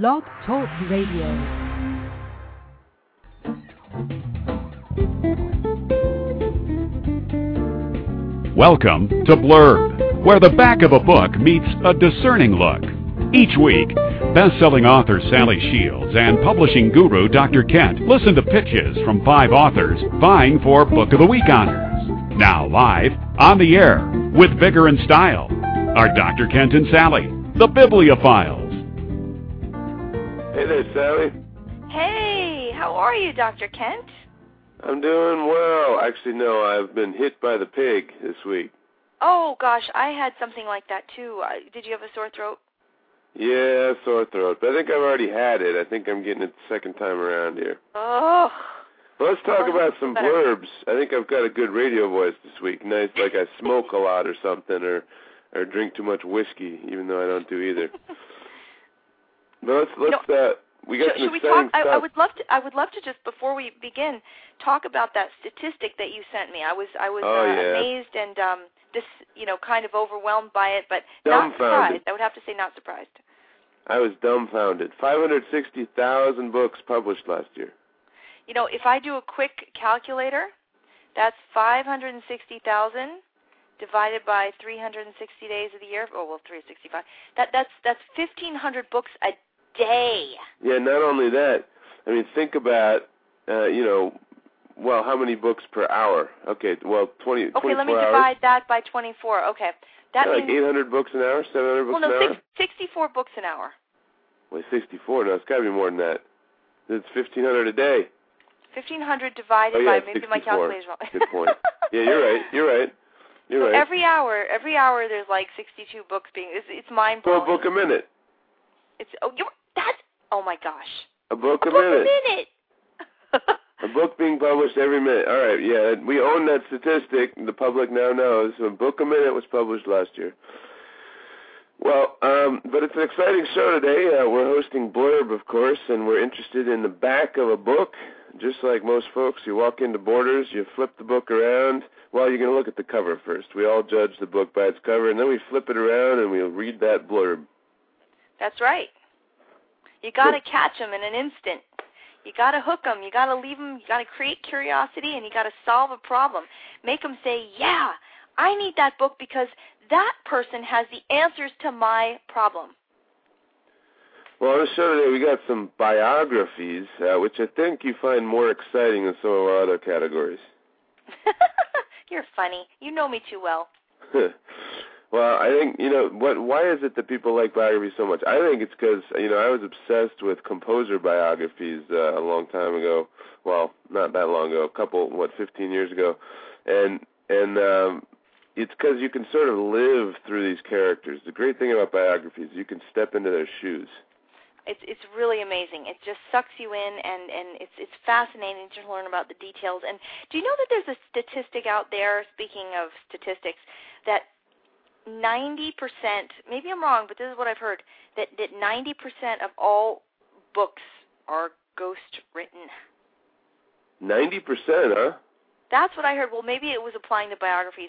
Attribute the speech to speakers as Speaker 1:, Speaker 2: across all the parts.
Speaker 1: Blog Talk Radio.
Speaker 2: Welcome to Blurb, where the back of a book meets a discerning look. Each week, best-selling author Sally Shields and publishing guru Dr. Kent listen to pitches from five authors vying for Book of the Week honors. Now live, on the air, with vigor and style, are Dr. Kent and Sally, the Bibliophiles.
Speaker 3: Hey Sally.
Speaker 4: Hey, how are you, Dr. Kent?
Speaker 3: I'm doing well. Actually, no, I've been hit by the pig this week.
Speaker 4: Oh gosh, I had something like that too. Uh, did you have a sore throat?
Speaker 3: Yeah, sore throat. But I think I've already had it. I think I'm getting it the second time around here.
Speaker 4: Oh.
Speaker 3: Well, let's talk
Speaker 4: Well,
Speaker 3: about some
Speaker 4: better.
Speaker 3: blurbs. I think I've got a good radio voice this week. Nice, like I smoke a lot or something, or or drink too much whiskey, even though I don't do either. But let's let's uh, we got
Speaker 4: Should, should we talk? I. I would love to. I would love to just before we begin talk about that statistic that you sent me. I was I was
Speaker 3: Oh,
Speaker 4: uh,
Speaker 3: yeah.
Speaker 4: amazed and um this you know kind of overwhelmed by it, but not surprised. I would have to say not surprised.
Speaker 3: I was dumbfounded. 560,000 books published last year.
Speaker 4: You know, if I do a quick calculator, that's 560,000 divided by 360 days of the year. Oh, well, 365. That that's that's 1500 books a day.
Speaker 3: Yeah, not only that. I mean, think about, uh, you know, well, how many books per hour? Okay, well, 20,
Speaker 4: Okay,
Speaker 3: 24
Speaker 4: let me
Speaker 3: hours.
Speaker 4: divide that by 24. Okay. That
Speaker 3: Yeah, like
Speaker 4: means
Speaker 3: 800 books an hour, 700 books
Speaker 4: well, no,
Speaker 3: an hour.
Speaker 4: six, 64 books an hour.
Speaker 3: Wait, 64? No, it's got to be more than that. It's 1,500 a day.
Speaker 4: 1500 divided
Speaker 3: Oh, yeah,
Speaker 4: by maybe
Speaker 3: 64.
Speaker 4: my calculator's wrong.
Speaker 3: Good point. Yeah, you're right. You're right. You're
Speaker 4: so
Speaker 3: right.
Speaker 4: every hour, every hour there's like 62 books being it's, it's mind
Speaker 3: so a book a minute.
Speaker 4: It's oh, you that's oh my gosh.
Speaker 3: A book
Speaker 4: A
Speaker 3: a,
Speaker 4: book
Speaker 3: minute.
Speaker 4: a minute.
Speaker 3: A book being published every minute. All right, yeah, we own that statistic. The public now knows. A book a minute was published last year. Well, um, but it's an exciting show today. Uh, we're hosting Blurb, of course, and we're interested in the back of a book. Just like most folks, you walk into Borders, you flip the book around. Well, you're going to look at the cover first. We all judge the book by its cover, and then we flip it around and we'll read that blurb.
Speaker 4: That's right. You got to catch them in an instant. You got to hook them. You got to leave them. You got to create curiosity, and you got to solve a problem. Make them say, "Yeah, I need that book because that person has the answers to my problem."
Speaker 3: Well, on the show today, we got some biographies, uh, which I think you find more exciting than some of our other categories.
Speaker 4: You're funny. You know me too well.
Speaker 3: well, I think you know what. Why is it that people like biographies so much? I think it's because you know I was obsessed with composer biographies uh, a long time ago. Well, not that long ago, a couple, what, 15 years ago, and and um, it's because you can sort of live through these characters. The great thing about biographies, you can step into their shoes.
Speaker 4: It's it's really amazing. It just sucks you in, and and it's it's fascinating to learn about the details. And do you know that there's a statistic out there? Speaking of statistics, that 90%, maybe I'm wrong, but this is what I've heard, that that 90% of all books are ghost written.
Speaker 3: 90%, huh?
Speaker 4: That's what I heard. Well, maybe it was applying to biographies.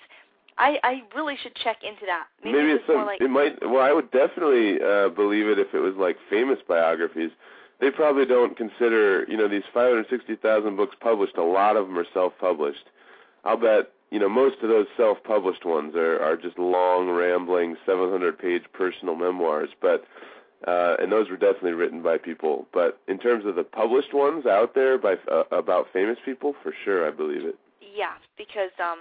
Speaker 4: I I really should check into that. Maybe,
Speaker 3: Maybe
Speaker 4: it
Speaker 3: it's some.
Speaker 4: like
Speaker 3: it might. Well, I would definitely uh, believe it if it was like famous biographies. They probably don't consider, you know, these 560,000 books published. A lot of them are self-published. I'll bet, you know, most of those self-published ones are are just long, rambling, 700-page personal memoirs. But uh, and those were definitely written by people. But in terms of the published ones out there by uh, about famous people, for sure, I believe it.
Speaker 4: Yeah, because um,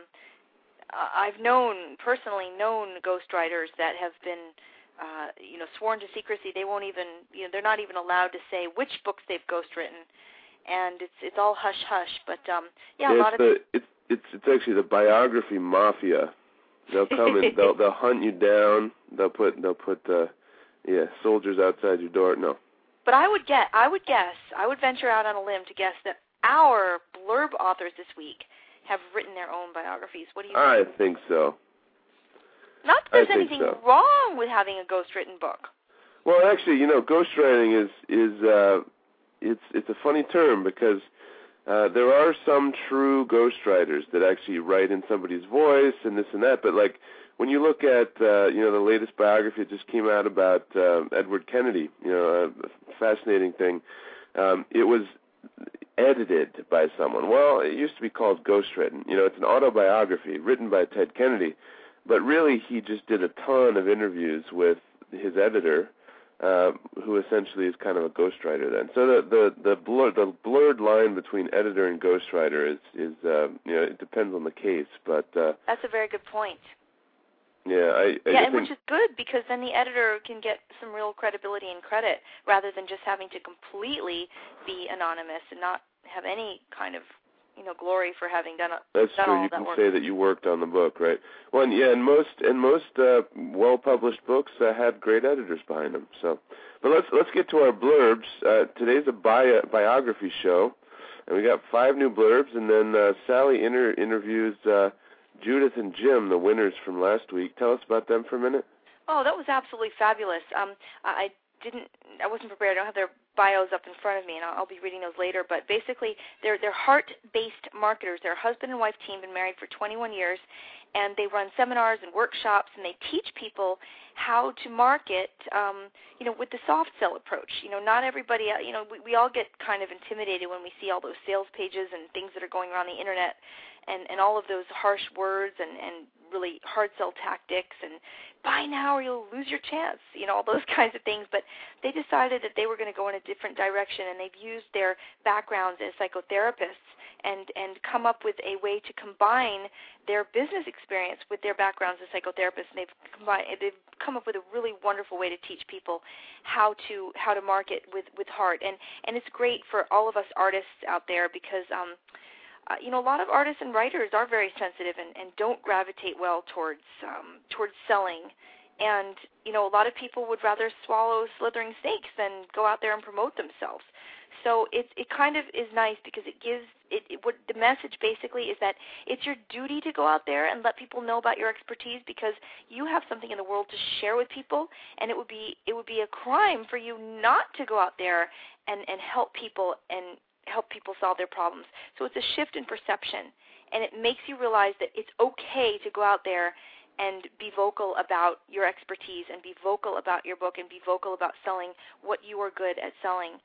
Speaker 4: I've known personally known ghostwriters that have been, uh, you know, sworn to secrecy. They won't even, you know, they're not even allowed to say which books they've ghostwritten, and it's it's all hush hush. But um, yeah, a
Speaker 3: it's
Speaker 4: lot of
Speaker 3: the it's it's it's actually the biography mafia. They'll come and they'll they'll hunt you down. They'll put they'll put uh yeah soldiers outside your door. No,
Speaker 4: But I would get, I would guess, I would venture out on a limb to guess that our blurb authors this week have written their own biographies. What do you
Speaker 3: I
Speaker 4: think?
Speaker 3: think so.
Speaker 4: Not that there's anything
Speaker 3: so.
Speaker 4: wrong with having a ghost-written book.
Speaker 3: Well, actually, you know, ghostwriting is is uh it's it's a funny term because uh there are some true ghostwriters that actually write in somebody's voice and this and that, but like when you look at uh, you know the latest biography that just came out about uh, Edward Kennedy, you know, a fascinating thing. Um, it was edited by someone. Well, it used to be called ghostwritten. You know, it's an autobiography written by Ted Kennedy, but really he just did a ton of interviews with his editor, uh, who essentially is kind of a ghostwriter. Then, so the the the, blur, the blurred line between editor and ghostwriter is is uh, you know it depends on the case, but uh,
Speaker 4: that's a very good point.
Speaker 3: Yeah, I, I
Speaker 4: yeah,
Speaker 3: and
Speaker 4: which is good because then the editor can get some real credibility and credit rather than just having to completely be anonymous and not have any kind of you know glory for having done, it.
Speaker 3: That's
Speaker 4: done
Speaker 3: true. you
Speaker 4: that
Speaker 3: can
Speaker 4: work.
Speaker 3: say that you worked on the book, right? Well, and, yeah, and most and most uh, well-published books uh, have great editors behind them. So, but let's let's get to our blurbs. Uh, today's a bio, biography show, and we got five new blurbs, and then uh, Sally inter- interviews. Uh, Judith and Jim, the winners from last week. Tell us about them for a minute.
Speaker 4: Oh, that was absolutely fabulous. Um, I didn't, I wasn't prepared. I don't have their bios up in front of me, and I'll, I'll be reading those later. But basically, they're they're heart-based marketers. They're a husband and wife team, been married for 21 years, and they run seminars and workshops, and they teach people how to market, um, you know, with the soft sell approach. You know, not everybody, uh, you know, we, we all get kind of intimidated when we see all those sales pages and things that are going around the internet and and all of those harsh words and and really hard sell tactics and buy now or you'll lose your chance you know all those kinds of things. But they decided that they were going to go in a different direction and they've used their backgrounds as psychotherapists and and come up with a way to combine their business experience with their backgrounds as psychotherapists. And they've combined they've come up with a really wonderful way to teach people how to how to market with with heart. And and it's great for all of us artists out there because um uh, you know, a lot of artists and writers are very sensitive and, and don't gravitate well towards um, towards selling. And you know, a lot of people would rather swallow slithering snakes than go out there and promote themselves. So it it kind of is nice because it gives it, it what the message basically is that it's your duty to go out there and let people know about your expertise because you have something in the world to share with people and it would be it would be a crime for you not to go out there and and help people and help people solve their problems. So it's a shift in perception, and it makes you realize that it's okay to go out there and be vocal about your expertise and be vocal about your book and be vocal about selling what you are good at selling.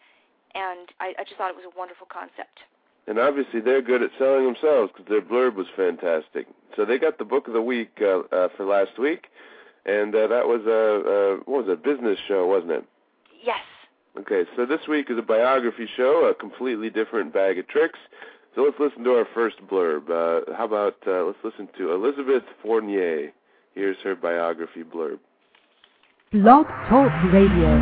Speaker 4: And I, I just thought it was a wonderful concept.
Speaker 3: And obviously, they're good at selling themselves because their blurb was fantastic. So they got the book of the week uh, uh, for last week, and uh, that was a, a what was it, a business show, wasn't it?
Speaker 4: Yes.
Speaker 3: Okay, so this week is a biography show, a completely different bag of tricks. So let's listen to our first blurb. Uh, how about uh, let's listen to Elizabeth Fournier. Here's her biography blurb.
Speaker 1: Blog Talk Radio.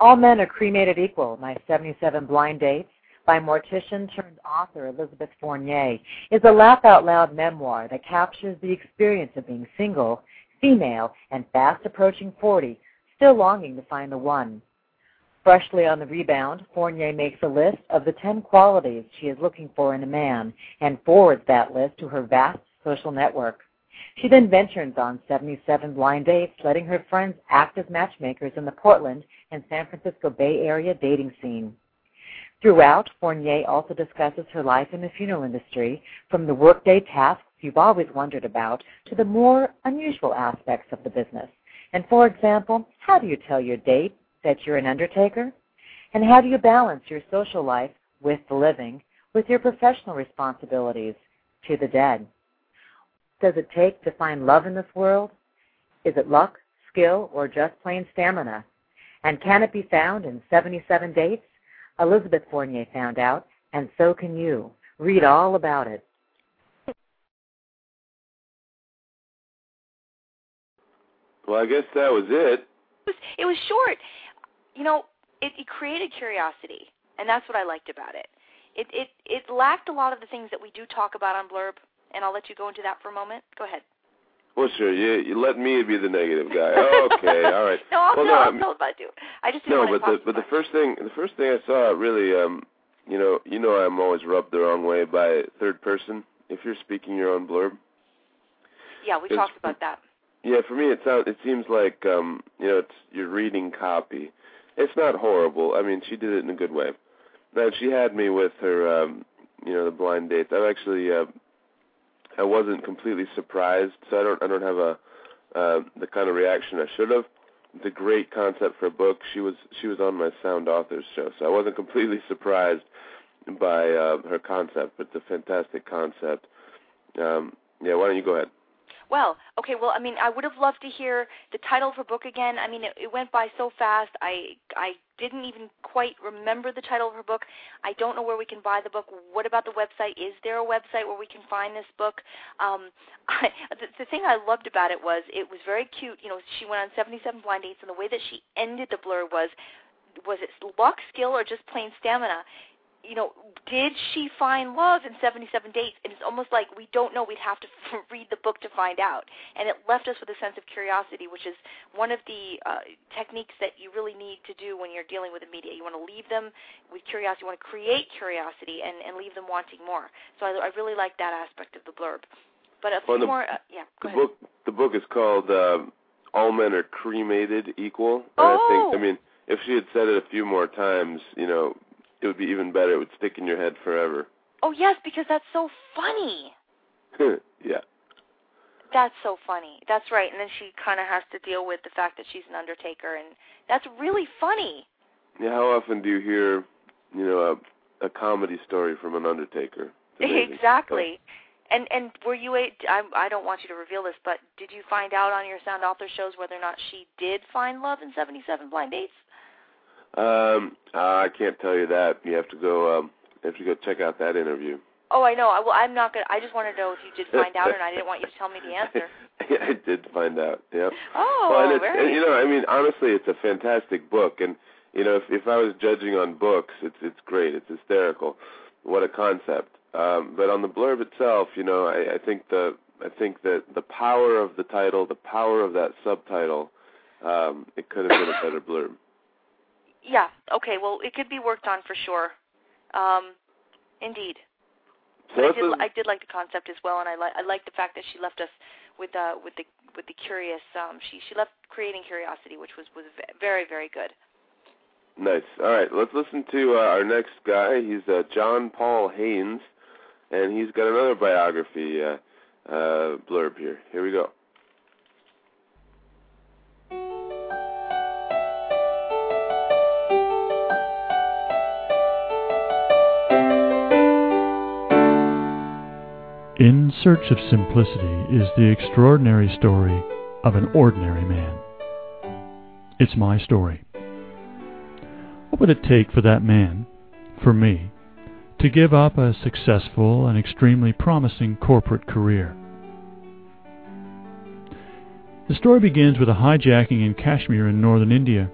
Speaker 1: All Men Are Cremated Equal, My 77 Blind Dates by mortician turned author Elizabeth Fournier is a laugh out loud memoir that captures the experience of being single, female, and fast approaching 40 still longing to find the one. Freshly on the rebound, Fournier makes a list of the 10 qualities she is looking for in a man and forwards that list to her vast social network. She then ventures on 77 blind dates, letting her friends act as matchmakers in the Portland and San Francisco Bay Area dating scene. Throughout, Fournier also discusses her life in the funeral industry, from the workday tasks you've always wondered about to the more unusual aspects of the business. And for example, how do you tell your date that you're an undertaker? And how do you balance your social life with the living with your professional responsibilities to the dead? Does it take to find love in this world? Is it luck, skill, or just plain stamina? And can it be found in 77 dates? Elizabeth Fournier found out, and so can you. Read all about it.
Speaker 3: Well, I guess that was it.
Speaker 4: It was, it was short. You know, it, it created curiosity, and that's what I liked about it. It it it lacked a lot of the things that we do talk about on Blurb, and I'll let you go into that for a moment. Go ahead.
Speaker 3: Well, sure. You you let me be the negative guy. okay, all right.
Speaker 4: no, I'll
Speaker 3: well,
Speaker 4: no,
Speaker 3: no,
Speaker 4: I'll
Speaker 3: I'm-
Speaker 4: tell about you. I just didn't
Speaker 3: No, but
Speaker 4: to
Speaker 3: the but the first thing the first thing I saw really um you know you know I'm always rubbed the wrong way by third person if you're speaking your own blurb.
Speaker 4: Yeah, we talked about that.
Speaker 3: Yeah, for me it sounds it seems like um you know it's you're reading copy. It's not horrible. I mean, she did it in a good way. Now she had me with her um you know the blind dates. I've actually uh I wasn't completely surprised. So I don't I don't have a uh, the kind of reaction I should have. A great concept for a book. She was she was on my Sound Authors show, so I wasn't completely surprised by uh, her concept. But it's a fantastic concept. Um, yeah, why don't you go ahead?
Speaker 4: Well, okay. Well, I mean, I would have loved to hear the title of her book again. I mean, it, it went by so fast. I I didn't even quite remember the title of her book. I don't know where we can buy the book. What about the website? Is there a website where we can find this book? Um, I, the, the thing I loved about it was it was very cute. You know, she went on 77 blind dates, and the way that she ended the blur was was it luck, skill, or just plain stamina? You know, did she find love in 77 dates? And it's almost like we don't know. We'd have to read the book to find out. And it left us with a sense of curiosity, which is one of the uh, techniques that you really need to do when you're dealing with the media. You want to leave them with curiosity. You want to create curiosity and, and leave them wanting more. So I, I really like that aspect of the blurb. But a
Speaker 3: well,
Speaker 4: few
Speaker 3: the,
Speaker 4: more, uh, yeah.
Speaker 3: the
Speaker 4: ahead.
Speaker 3: book the book is called uh, "All Men Are Cremated Equal."
Speaker 4: Oh.
Speaker 3: And I think I mean if she had said it a few more times, you know, it would be even better. It would stick in your head forever.
Speaker 4: Oh yes, because that's so funny.
Speaker 3: yeah.
Speaker 4: That's so funny. That's right. And then she kind of has to deal with the fact that she's an undertaker, and that's really funny.
Speaker 3: Yeah. How often do you hear, you know, a, a comedy story from an undertaker?
Speaker 4: Exactly. And and were you a? I I don't want you to reveal this, but did you find out on your Sound Author shows whether or not she did find love in 77 Blind Dates?
Speaker 3: Um, I can't tell you that. You have to go. Um, you have to go check out that interview.
Speaker 4: Oh, I know. I, well, I'm not gonna. I just want to know if you did find out or not. I didn't want you to tell me the answer.
Speaker 3: I did find out. Yeah.
Speaker 4: Oh,
Speaker 3: well, and it's,
Speaker 4: very.
Speaker 3: and, you know, I mean, honestly, it's a fantastic book, and you know, if if I was judging on books, it's it's great. It's hysterical. What a concept. Um, but on the blurb itself, you know, I, I think the I think that the power of the title, the power of that subtitle, um, it could have been a better blurb.
Speaker 4: Yeah. Okay. Well, it could be worked on for sure. Um, indeed.
Speaker 3: So
Speaker 4: I did,
Speaker 3: listen-
Speaker 4: I did like the concept as well, and I like I like the fact that she left us with uh with the with the curious. Um, she she left creating curiosity, which was was very very good.
Speaker 3: Nice. All right, let's listen to uh, our next guy. He's uh, John Paul Haynes, and he's got another biography uh, uh, blurb here. Here we go.
Speaker 5: In Search of Simplicity is the extraordinary story of an ordinary man. It's my story. What would it take for that man, for me, to give up a successful and extremely promising corporate career? The story begins with a hijacking in Kashmir in northern India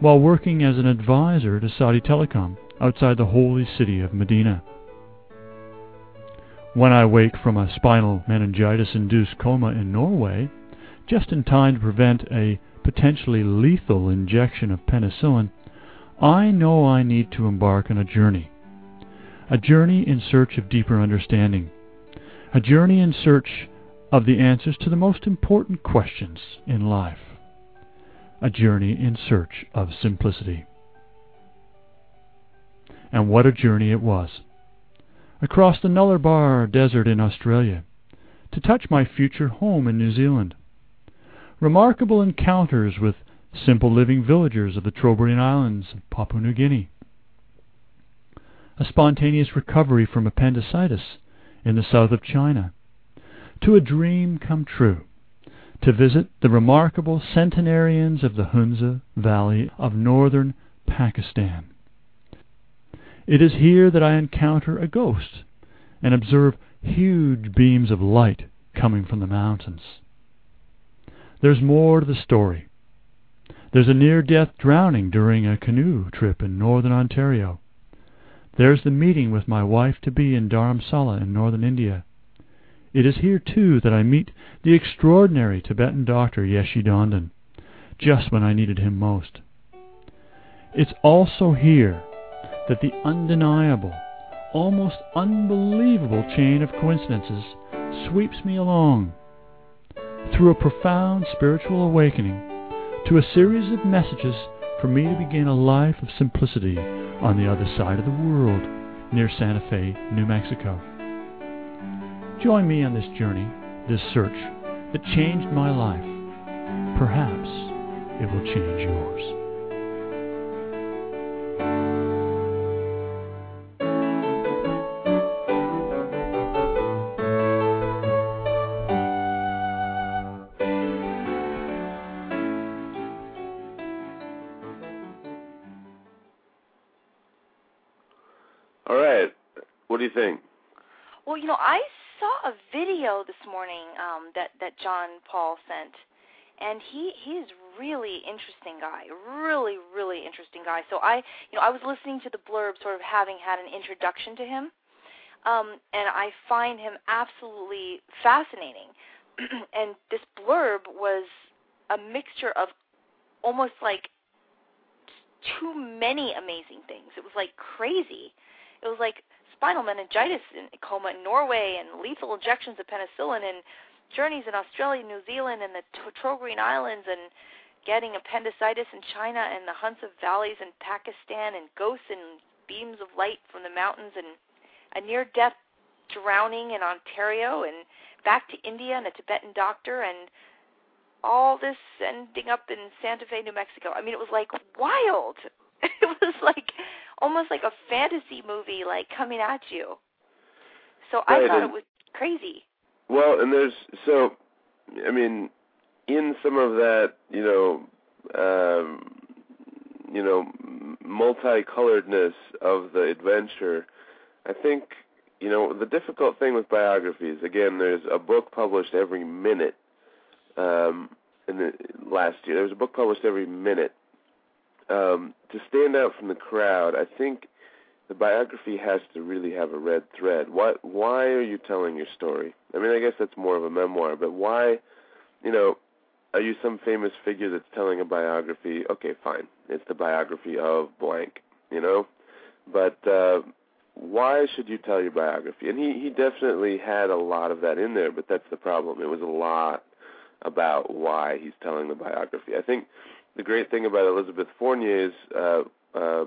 Speaker 5: while working as an advisor to Saudi Telecom outside the holy city of Medina. When I wake from a spinal meningitis induced coma in Norway, just in time to prevent a potentially lethal injection of penicillin, I know I need to embark on a journey. A journey in search of deeper understanding. A journey in search of the answers to the most important questions in life. A journey in search of simplicity. And what a journey it was across the Nullarbor Desert in Australia, to touch my future home in New Zealand. Remarkable encounters with simple living villagers of the Trobriand Islands of Papua New Guinea. A spontaneous recovery from appendicitis in the south of China. To a dream come true, to visit the remarkable centenarians of the Hunza Valley of northern Pakistan. It is here that I encounter a ghost and observe huge beams of light coming from the mountains. There's more to the story. There's a near death drowning during a canoe trip in northern Ontario. There's the meeting with my wife to be in Dharamsala in northern India. It is here, too, that I meet the extraordinary Tibetan doctor Yeshi Dhonden, just when I needed him most. It's also here that the undeniable, almost unbelievable chain of coincidences sweeps me along through a profound spiritual awakening to a series of messages for me to begin a life of simplicity on the other side of the world near Santa Fe, New Mexico. Join me on this journey, this search that changed my life. Perhaps it will change yours.
Speaker 4: Paul sent, and he he's really interesting guy, really really interesting guy. So I, you know, I was listening to the blurb, sort of having had an introduction to him, um, and I find him absolutely fascinating. and this blurb was a mixture of almost like too many amazing things. It was like crazy. It was like spinal meningitis and coma in Norway and lethal injections of penicillin and journeys in Australia, New Zealand, and the Trobriand Islands and getting appendicitis in China and the Hunza Valleys in Pakistan and ghosts and beams of light from the mountains and a near-death drowning in Ontario and back to India and a Tibetan doctor and all this ending up in Santa Fe, New Mexico. I mean, it was like wild. It was like almost like a fantasy movie like coming at you. So I
Speaker 3: Right,
Speaker 4: thought
Speaker 3: and-
Speaker 4: it was crazy.
Speaker 3: Well, and there's so, I mean, in some of that, you know, um, you know, multicoloredness of the adventure, I think, you know, the difficult thing with biographies, again, there's a book published every minute. Um, in the last year, there was a book published every minute. Um, to stand out from the crowd, I think the biography has to really have a red thread. What? Why are you telling your story? I mean, I guess that's more of a memoir, but why? You know, are you some famous figure that's telling a biography? Okay, fine, it's the biography of blank. You know, but uh, why should you tell your biography? And he he definitely had a lot of that in there, but that's the problem. It was a lot about why he's telling the biography. I think the great thing about Elizabeth Fournier's uh, uh,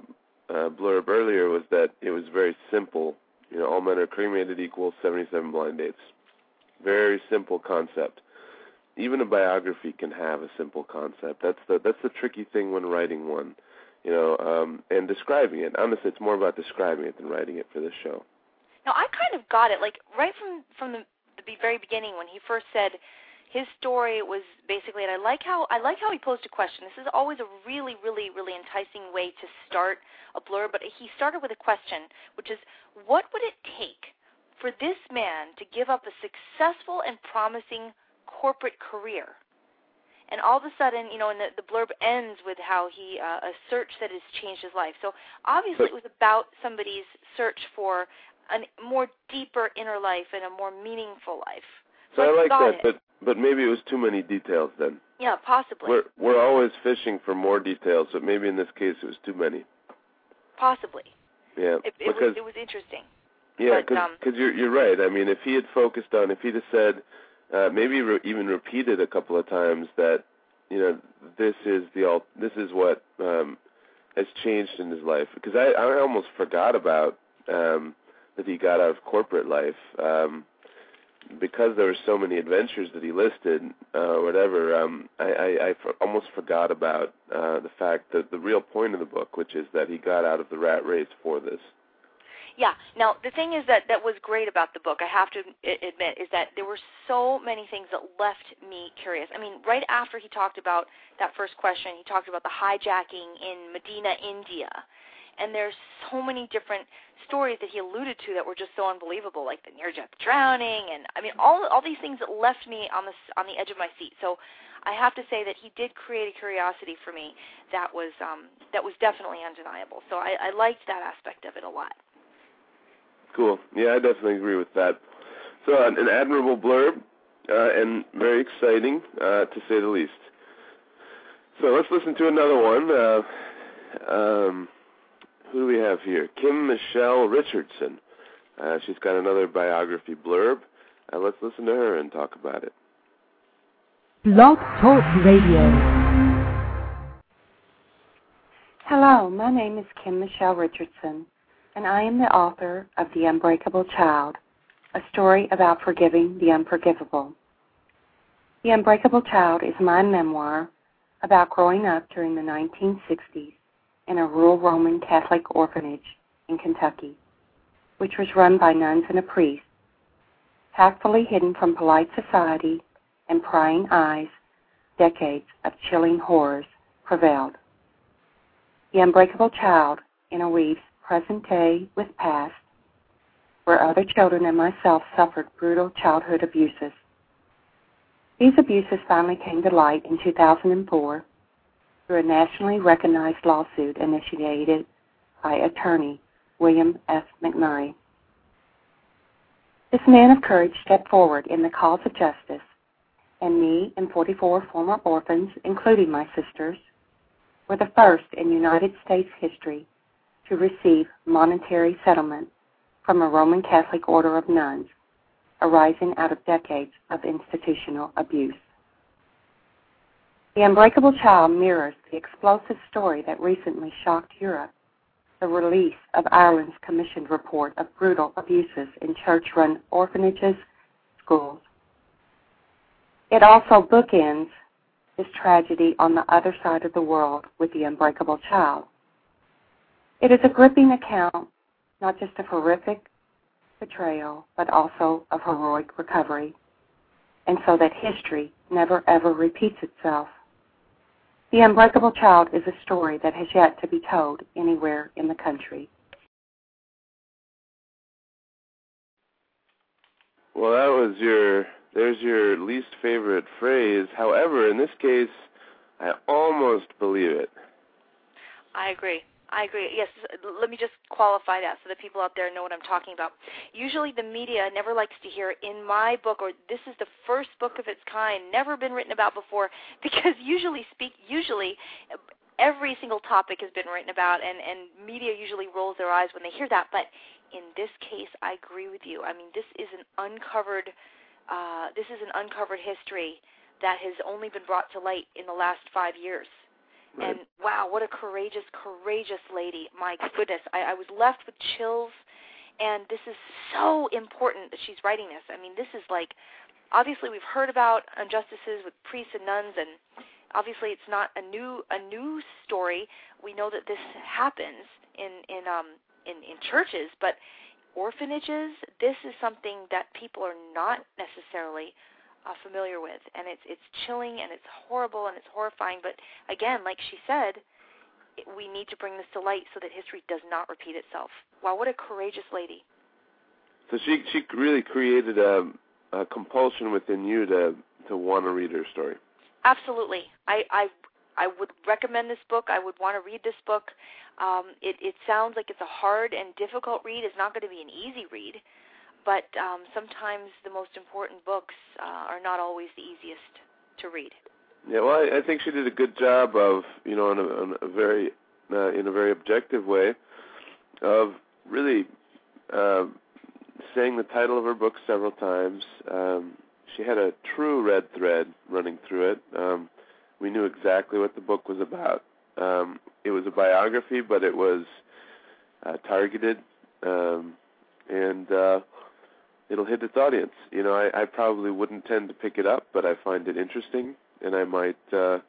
Speaker 3: uh, blurb earlier was that it was very simple. You know, all men are cremated equals 77 blind dates. Very simple concept. Even a biography can have a simple concept. That's the that's the tricky thing when writing one. You know, um, and describing it. Honestly, it's more about describing it than writing it for this show.
Speaker 4: Now I kind of got it like right from from the, the very beginning when he first said his story was basically and I like how I like how he posed a question. This is always a really really really enticing way to start a blurb, but he started with a question which is what would it take for this man to give up a successful and promising corporate career? And all of a sudden, you know, and the, the blurb ends with how he uh, a search that has changed his life. So obviously, it was about somebody's search for a more deeper inner life and a more meaningful life.
Speaker 3: So I like that,
Speaker 4: it.
Speaker 3: but but maybe it was too many details then.
Speaker 4: Yeah, possibly,
Speaker 3: We're we're always fishing for more details, but maybe in this case it was too many.
Speaker 4: possibly.
Speaker 3: Yeah,
Speaker 4: It, it
Speaker 3: because
Speaker 4: was it was interesting.
Speaker 3: Yeah,
Speaker 4: but, um,
Speaker 3: because you're you're right. I mean, if he had focused on, if he'd have said, uh, maybe re- even repeated a couple of times that, you know, this is the all, this is what um, has changed in his life. Because I I almost forgot about um, that he got out of corporate life. Um, because there were so many adventures that he listed, uh, or whatever, um, I, I, I for, almost forgot about uh, the fact that the real point of the book, which is that he got out of the rat race for this.
Speaker 4: Yeah. Now the thing is that that was great about the book. I have to admit is that there were so many things that left me curious. I mean, right after he talked about that first question, he talked about the hijacking in Medina, India, and there's so many different stories that he alluded to that were just so unbelievable, like the near-death drowning, and I mean all all these things that left me on the on the edge of my seat. So. I have to say that he did create a curiosity for me that was um, that was definitely undeniable. So I, I liked that aspect of it a lot.
Speaker 3: Cool. Yeah, I definitely agree with that. So an, an admirable blurb uh, and very exciting, uh, to say the least. So let's listen to another one. Uh, um, who do we have here? Kim Michele Richardson. Uh, she's got another biography blurb. Uh, let's listen to her and talk about it.
Speaker 6: Blog Talk Radio.
Speaker 7: Hello, my name is Kim Michele Richardson, and I am the author of The Unbreakable Child, a story about forgiving the unforgivable. The Unbreakable Child is my memoir about growing up during the 1960s in a rural Roman Catholic orphanage in Kentucky, which was run by nuns and a priest. Tactfully hidden from polite society and prying eyes, decades of chilling horrors prevailed. The Unbreakable Child in interweaves present day with past, where other children and myself suffered brutal childhood abuses. These abuses finally came to light in 2004 through a nationally recognized lawsuit initiated by attorney William F. McMurry. This man of courage stepped forward in the cause of justice, and me and 44 former orphans, including my sisters, were the first in United States history to receive monetary settlement from a Roman Catholic order of nuns arising out of decades of institutional abuse. The Unbreakable Child mirrors the explosive story that recently shocked Europe the release of Ireland's commissioned report of brutal abuses in church run orphanages, schools. It also bookends this tragedy on the other side of the world with the Unbreakable Child. It is a gripping account, not just of horrific betrayal, but also of heroic recovery, and so that history never ever repeats itself. The Unbreakable Child is a story that has yet to be told anywhere in the country.
Speaker 3: Well, that was your, there's your least favorite phrase. However, in this case, I almost believe it.
Speaker 4: I agree. I agree. Yes, let me just qualify that so that people out there know what I'm talking about. Usually the media never likes to hear in my book or this is the first book of its kind, never been written about before because usually speak usually every single topic has been written about and and media usually rolls their eyes when they hear that, but in this case I agree with you. I mean, this is an uncovered uh this is an uncovered history that has only been brought to light in the last 5 years
Speaker 3: Right.
Speaker 4: and wow, what a courageous, courageous lady. My goodness, I, I was left with chills. And this is so important that she's writing this. I mean, this is like, obviously we've heard about injustices with priests and nuns, and obviously it's not a new a new story. We know that this happens in in um in in churches, but orphanages. This is something that people are not necessarily uh, familiar with, and it's it's chilling and it's horrible and it's horrifying. But again, like she said, it, we need to bring this to light so that history does not repeat itself. Wow, what a courageous lady!
Speaker 3: So she she really created a, a compulsion within you to to want to read her story.
Speaker 4: Absolutely, I I I would recommend this book. I would want to read this book. Um, it it sounds like it's a hard and difficult read. It's not going to be an easy read but um, sometimes the most important books uh, are not always the easiest to read.
Speaker 3: Yeah, well, I, I think she did a good job of, you know, in a, in a very, uh, in a very objective way, of really uh, saying the title of her book several times. Um, she had a true red thread running through it. Um, we knew exactly what the book was about. Um, it was a biography, but it was uh, targeted, um, and uh, it'll hit its audience. You know, I, I probably wouldn't tend to pick it up, but I find it interesting, and I might, uh,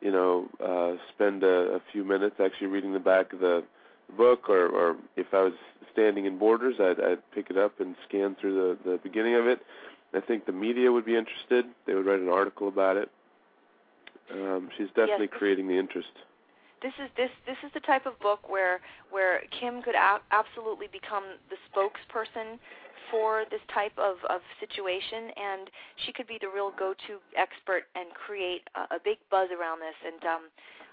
Speaker 3: you know, uh, spend a, a few minutes actually reading the back of the book, or, or if I was standing in Borders, I'd, I'd pick it up and scan through the, the beginning of it. I think the media would be interested; they would write an article about it. Um, she's definitely
Speaker 4: Yes.
Speaker 3: creating the interest.
Speaker 4: This is this this is the type of book where where Kim could a- absolutely become the spokesperson for this type of, of situation, and she could be the real go-to expert and create a, a big buzz around this. And um,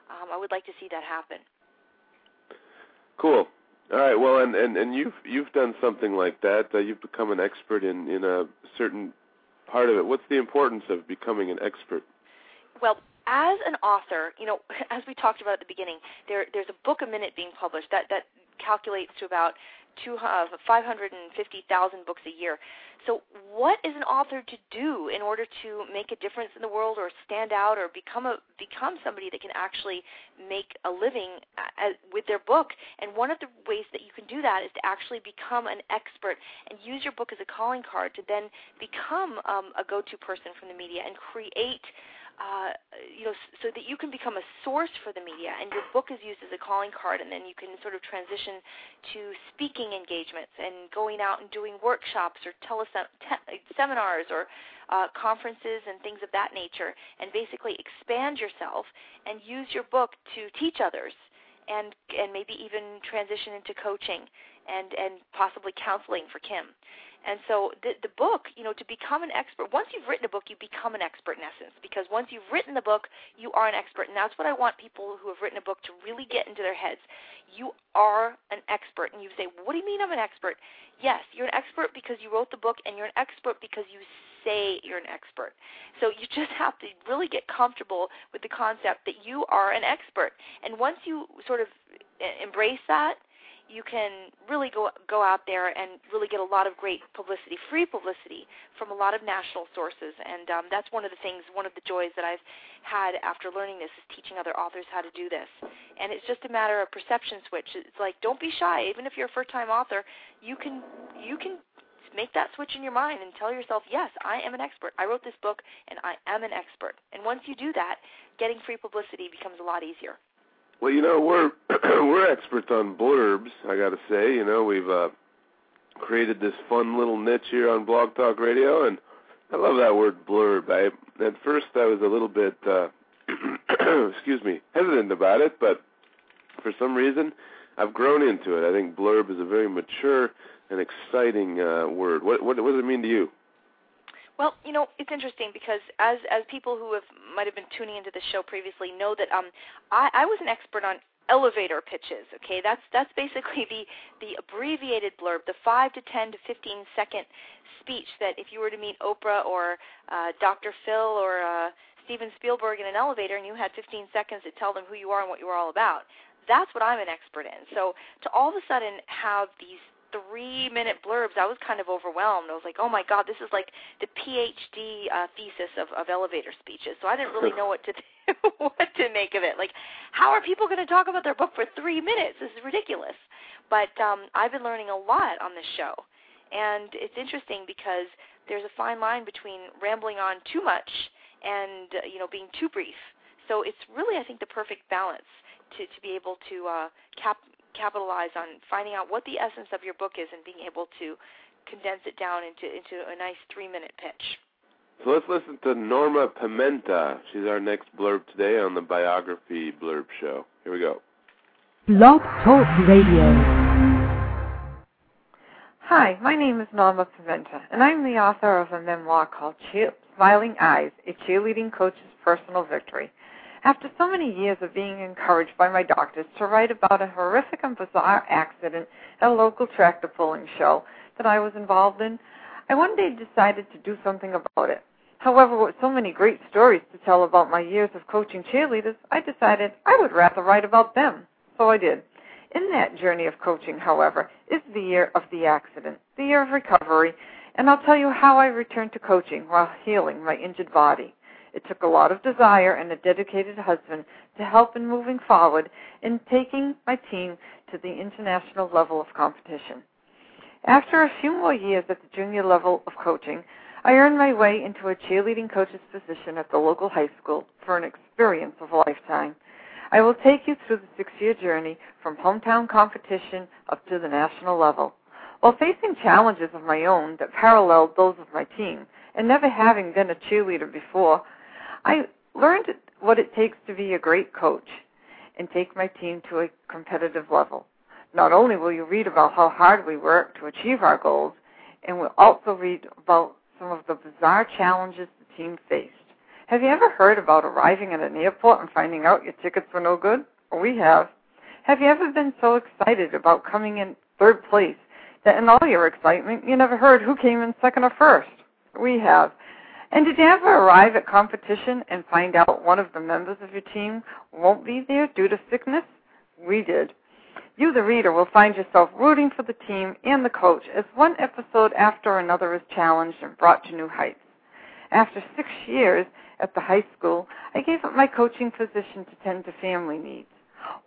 Speaker 4: um, I would like to see that happen.
Speaker 3: Cool. All right. Well, and and and you've you've done something like that. Uh, you've become an expert in in a certain part of it. What's the importance of becoming an expert?
Speaker 4: Well, as an author, you know, as we talked about at the beginning, there there's a book a minute being published. That that calculates to about 550,000 books a year. So, what is an author to do in order to make a difference in the world, or stand out, or become a become somebody that can actually make a living uh, with their book? And one of the ways that you can do that is to actually become an expert and use your book as a calling card to then become um, a go-to person from the media and create uh, you know, so that you can become a source for the media, and your book is used as a calling card, and then you can sort of transition to speaking engagements and going out and doing workshops or telesem- te- seminars or uh, conferences and things of that nature, and basically expand yourself and use your book to teach others, and and maybe even transition into coaching and and possibly counseling for Kim. And so the, the book, you know, to become an expert, once you've written a book, you become an expert in essence. Because once you've written the book, you are an expert. And that's what I want people who have written a book to really get into their heads. You are an expert. And you say, what do you mean I'm an expert? Yes, you're an expert because you wrote the book, and you're an expert because you say you're an expert. So you just have to really get comfortable with the concept that you are an expert. And once you sort of embrace that, you can really go go out there and really get a lot of great publicity, free publicity from a lot of national sources, and um, that's one of the things, one of the joys that I've had after learning this is teaching other authors how to do this. And it's just a matter of perception switch. It's like don't be shy, even if you're a first-time author, you can you can make that switch in your mind and tell yourself, yes, I am an expert. I wrote this book, and I am an expert. And once you do that, getting free publicity becomes a lot easier.
Speaker 3: Well, you know, we're we're experts on blurbs. I got to say, you know, we've uh, created this fun little niche here on Blog Talk Radio, and I love that word blurb. I at first I was a little bit, uh, excuse me, hesitant about it, but for some reason I've grown into it. I think blurb is a very mature and exciting uh, word. What, what what does it mean to you?
Speaker 4: Well, you know, it's interesting because as as people who have might have been tuning into the show previously know that um I, I was an expert on elevator pitches. Okay, that's that's basically the the abbreviated blurb, the five to ten to fifteen second speech that if you were to meet Oprah or uh, Dr. Phil or uh, Steven Spielberg in an elevator and you had 15 seconds to tell them who you are and what you are all about, that's what I'm an expert in. So to all of a sudden have these three minute blurbs, I was kind of overwhelmed. I was like, oh my god, this is like the PhD uh, thesis of, of elevator speeches. So I didn't really know what to what to make of it. Like, how are people going to talk about their book for three minutes? This is ridiculous. But um, I've been learning a lot on this show, and it's interesting because there's a fine line between rambling on too much and uh, you know being too brief. So it's really, I think, the perfect balance to to be able to uh, cap capitalize on finding out what the essence of your book is and being able to condense it down into into a nice three minute pitch.
Speaker 3: So let's listen to Norma Pimenta. She's our next blurb today on the Biography Blurb Show. Here we go.
Speaker 6: Blog Talk Radio.
Speaker 8: Hi, my name is Norma Pimenta, and I'm the author of a memoir called Smiling Eyes, A Cheerleading Coach's Personal Victory. After so many years of being encouraged by my doctors to write about a horrific and bizarre accident at a local tractor pulling show that I was involved in, I one day decided to do something about it. However, with so many great stories to tell about my years of coaching cheerleaders, I decided I would rather write about them. So I did. In that journey of coaching, however, is the year of the accident, the year of recovery, and I'll tell you how I returned to coaching while healing my injured body. It took a lot of desire and a dedicated husband to help in moving forward in taking my team to the international level of competition. After a few more years at the junior level of coaching, I earned my way into a cheerleading coach's position at the local high school for an experience of a lifetime. I will take you through the six year journey from hometown competition up to the national level. While facing challenges of my own that paralleled those of my team, and never having been a cheerleader before, I learned what it takes to be a great coach and take my team to a competitive level. Not only will you read about how hard we work to achieve our goals, and we'll also read about some of the bizarre challenges the team faced. Have you ever heard about arriving at an airport and finding out your tickets were no good? we have. Have you ever been so excited about coming in third place that in all your excitement you never heard who came in second or first? We have. And did you ever arrive at competition and find out one of the members of your team won't be there due to sickness? We did. You, the reader, will find yourself rooting for the team and the coach as one episode after another is challenged and brought to new heights. After six years at the high school, I gave up my coaching position to tend to family needs.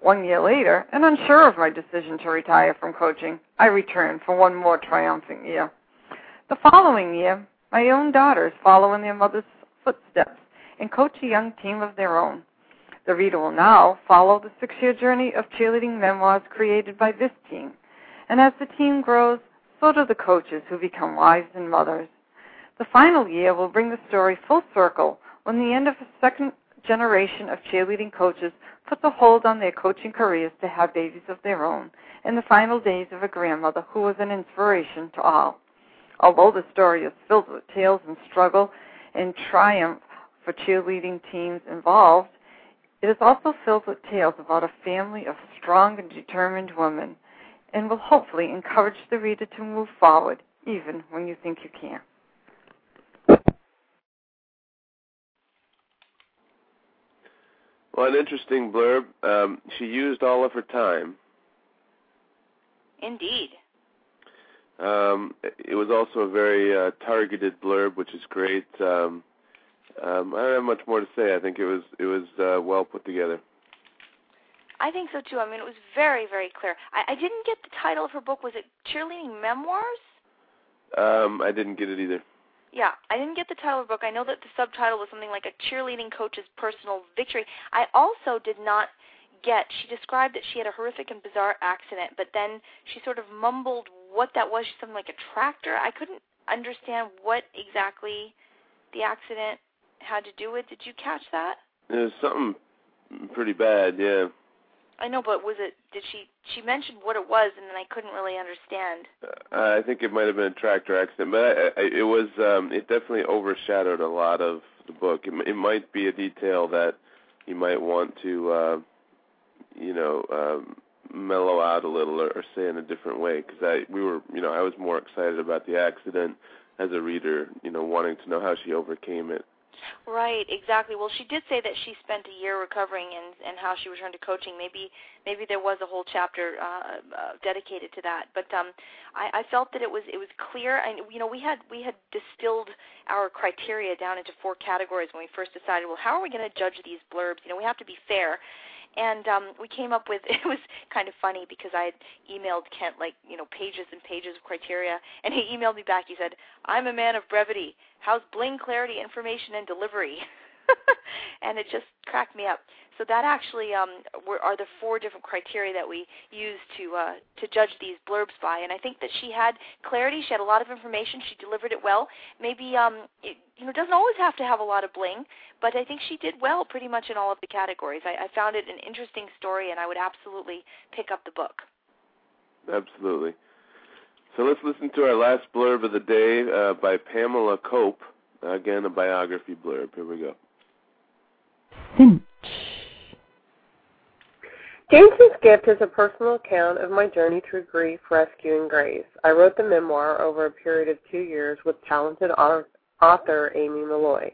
Speaker 8: One year later, and unsure of my decision to retire from coaching, I returned for one more triumphant year. The following year, my own daughters follow in their mother's footsteps and coach a young team of their own. The reader will now follow the six year journey of cheerleading memoirs created by this team. And as the team grows, so do the coaches who become wives and mothers. The final year will bring the story full circle when the end of a second generation of cheerleading coaches puts a hold on their coaching careers to have babies of their own in the final days of a grandmother who was an inspiration to all. Although the story is filled with tales and struggle and triumph for cheerleading teams involved, it is also filled with tales about a family of strong and determined women and will hopefully encourage the reader to move forward even when you think you can't.
Speaker 3: Well, an interesting blurb. Um, she used all of her time.
Speaker 4: Indeed.
Speaker 3: Um, it was also a very uh, targeted blurb, which is great. Um, um, I don't have much more to say. I think it was it was uh, well put together.
Speaker 4: I think so too. I mean, it was very very clear. I, I didn't get the title of her book. Was it Cheerleading Memoirs?
Speaker 3: Um, I didn't get it either.
Speaker 4: Yeah, I didn't get the title of the book. I know that the subtitle was something like a cheerleading coach's personal victory. I also did not get. She described that she had a horrific and bizarre accident, but then she sort of mumbled what that was. Something like a tractor. I couldn't understand what exactly the accident had to do with. Did you catch that?
Speaker 3: It was something pretty bad, yeah.
Speaker 4: I know, but was it? Did she? She mentioned what it was, and then I couldn't really understand.
Speaker 3: Uh, I think it might have been a tractor accident, but I, I, it was. um It definitely overshadowed a lot of the book. It, it might be a detail that you might want to, uh you know, um mellow out a little or, or say in a different way because I we were you know I was more excited about the accident as a reader, you know, wanting to know how she overcame it.
Speaker 4: Right, exactly. Well, she did say that she spent a year recovering and and how she returned to coaching. Maybe maybe there was a whole chapter uh, uh, dedicated to that. But um, I, I felt that it was it was clear, and you know we had we had distilled our criteria down into four categories when we first decided. Well, how are we going to judge these blurbs? You know, we have to be fair and um we came up with it was kind of funny because I had emailed Kent like you know pages and pages of criteria and he emailed me back. He said I'm a man of brevity. How's bling clarity information and delivery? And it just cracked me up so that actually um, were, are the four different criteria that we use to uh, to judge these blurbs by. And I think that she had clarity. She had a lot of information. She delivered it well. Maybe um, it, you know doesn't always have to have a lot of bling, but I think she did well pretty much in all of the categories. I, I found it an interesting story, and I would absolutely pick up the book.
Speaker 3: Absolutely. So let's listen to our last blurb of the day uh, by Pamela Cope. Again, a biography blurb. Here we go.
Speaker 6: Cinch.
Speaker 9: Gift is a personal account of my journey through grief, rescue, and grace. I wrote the memoir over a period of two years with talented author Aimee Molloy.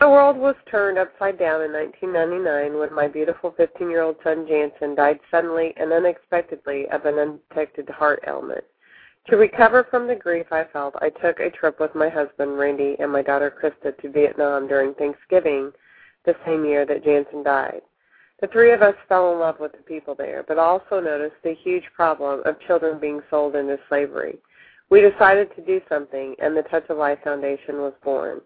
Speaker 9: My world was turned upside down in 1999 when my beautiful 15 year old son Jantsen died suddenly and unexpectedly of an undetected heart ailment. To recover from the grief I felt, I took a trip with my husband Randy and my daughter Krista to Vietnam during Thanksgiving the same year that Jantsen died. The three of us fell in love with the people there, but also noticed the huge problem of children being sold into slavery. We decided to do something, and the Touch A Life Foundation was born.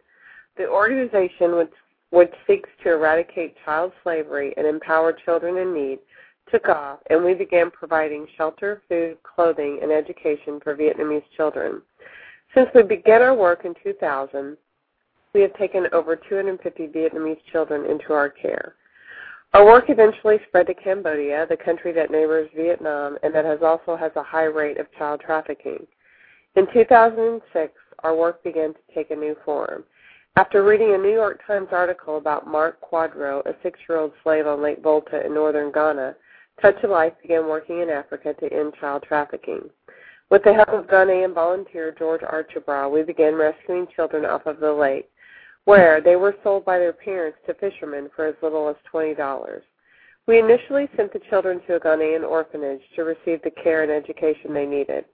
Speaker 9: The organization, which, which seeks to eradicate child slavery and empower children in need, took off, and we began providing shelter, food, clothing, and education for Vietnamese children. Since we began our work in 2000, we have taken over 250 Vietnamese children into our care. Our work eventually spread to Cambodia, the country that neighbors Vietnam and that has also has a high rate of child trafficking. In 2006, our work began to take a new form. After reading a New York Times article about Mark Kwadwo, a six-year-old slave on Lake Volta in northern Ghana, Touch A Life began working in Africa to end child trafficking. With the help of Ghanaian volunteer George Achibra, we began rescuing children off of the lake where they were sold by their parents to fishermen for as little as $20. We initially sent the children to a Ghanaian orphanage to receive the care and education they needed.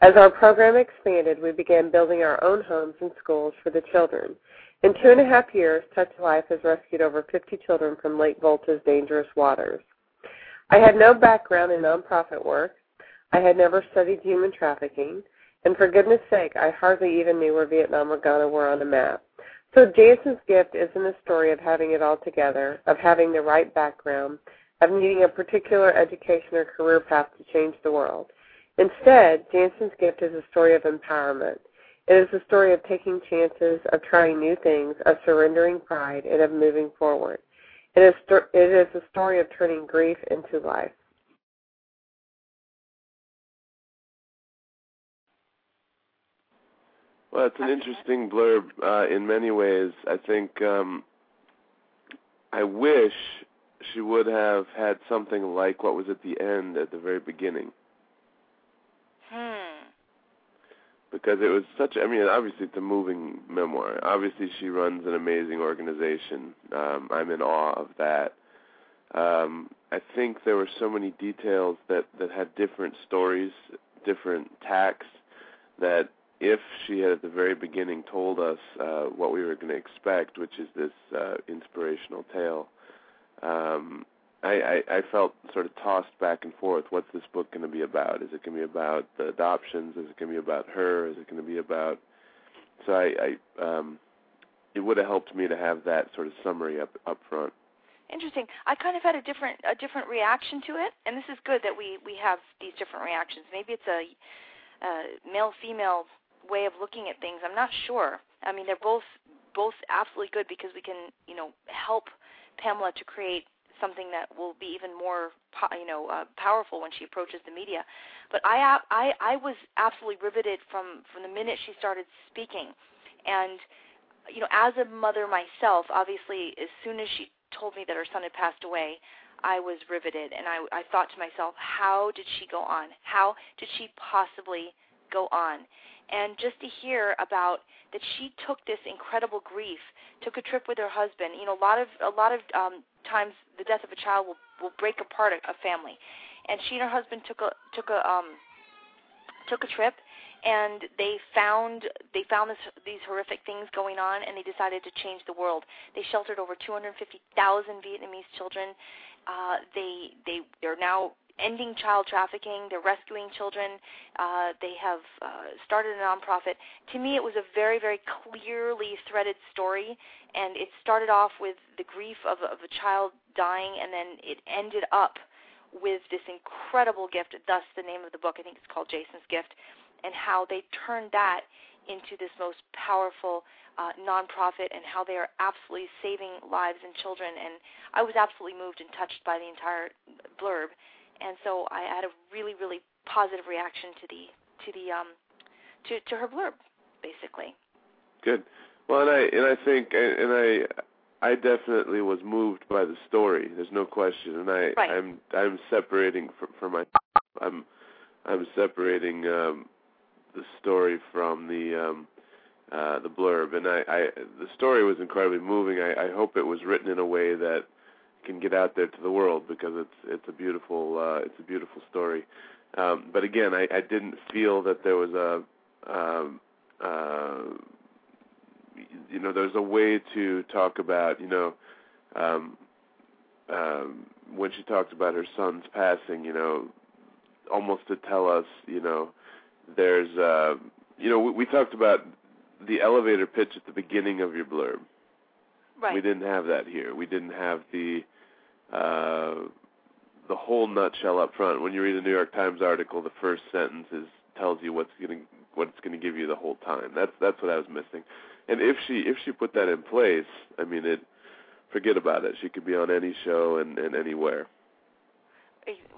Speaker 9: As our program expanded, we began building our own homes and schools for the children. In two and a half years, Touch Life has rescued over 50 children from Lake Volta's dangerous waters. I had no background in nonprofit work. I had never studied human trafficking. And for goodness sake, I hardly even knew where Vietnam or Ghana were on a map. So Jantsen's gift isn't a story of having it all together, of having the right background, of needing a particular education or career path to change the world. Instead, Jantsen's gift is a story of empowerment. It is a story of taking chances, of trying new things, of surrendering pride, and of moving forward. It is, it is a story of turning grief into life.
Speaker 3: Well, it's an interesting blurb uh, in many ways. I think um, I wish she would have had something like what was at the end at the very beginning.
Speaker 4: Hmm.
Speaker 3: Because it was such. I mean, obviously it's a moving memoir. Obviously, she runs an amazing organization. Um, I'm in awe of that. Um, I think there were so many details that that had different stories, different tacks that if she had at the very beginning told us uh, what we were going to expect, which is this uh, inspirational tale, um, I, I, I felt sort of tossed back and forth. What's this book going to be about? Is it going to be about the adoptions? Is it going to be about her? Is it going to be about? So I, I um, it would have helped me to have that sort of summary up up front.
Speaker 4: Interesting. I kind of had a different a different reaction to it, and this is good that we we have these different reactions. Maybe it's a male female way of looking at things. I'm not sure. I mean, they're both both absolutely good because we can, you know, help Pamela to create something that will be even more, you know, uh, powerful when she approaches the media. But I, I, I was absolutely riveted from from the minute she started speaking, and you know, as a mother myself, obviously, as soon as she told me that her son had passed away, I was riveted, and I, I thought to myself, how did she go on? How did she possibly go on? and just to hear about that she took this incredible grief, took a trip with her husband. You know, a lot of a lot of um, times the death of a child will will break apart a, a family, and she and her husband took a took a um, took a trip, and they found they found this, these horrific things going on, and they decided to change the world. They sheltered over 250,000 Vietnamese children. Uh, they they they're now ending child trafficking. They're rescuing children. Uh, they have uh, started a nonprofit. To me, it was a very, very clearly threaded story, and it started off with the grief of, of a child dying, and then it ended up with this incredible gift. Thus, the name of the book. I think it's called Jason's Gift, and how they turned that into this most powerful uh, nonprofit and how they are absolutely saving lives and children. And I was absolutely moved and touched by the entire blurb and so I had a really really positive reaction to the to the um to to her blurb basically.
Speaker 3: Good. Well, and I and I think and I I definitely was moved by the story. There's no question, and I
Speaker 4: right.
Speaker 3: I'm I'm separating from, from my I'm I'm separating um, the story from the um, uh, the blurb, and I, I the story was incredibly moving. I, I hope it was written in a way that can get out there to the world because it's it's a beautiful uh, it's a beautiful story. Um, but again, I, I didn't feel that there was a um, uh, you know there's a way to talk about you know um, um, when she talked about her son's passing, you know, almost to tell us, you know, there's uh, you know we, we talked about the elevator pitch at the beginning of your blurb.
Speaker 4: Right.
Speaker 3: We didn't have that here. We didn't have the uh, the whole nutshell up front. When you read a New York Times article, the first sentence is tells you what's going to what's going to give you the whole time. That's that's what I was missing. And if she if she put that in place, I mean it. Forget about it. She could be on any show and, and anywhere.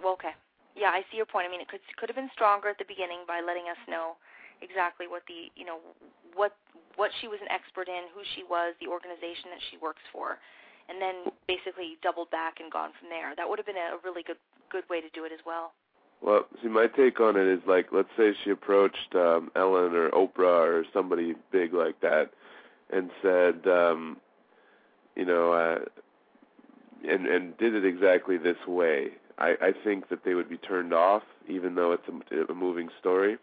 Speaker 4: Well, okay. Yeah, I see your point. I mean, it could could have been stronger at the beginning by letting us know exactly what the you know what what she was an expert in, who she was, the organization that she works for and then basically doubled back and gone from there. That would have been a really good good way to do it as well.
Speaker 3: Well, see, my take on it is like, let's say she approached um, Ellen or Oprah or somebody big like that, and said, um, you know, uh, and and did it exactly this way, I, I think that they would be turned off, even though it's a, a moving story.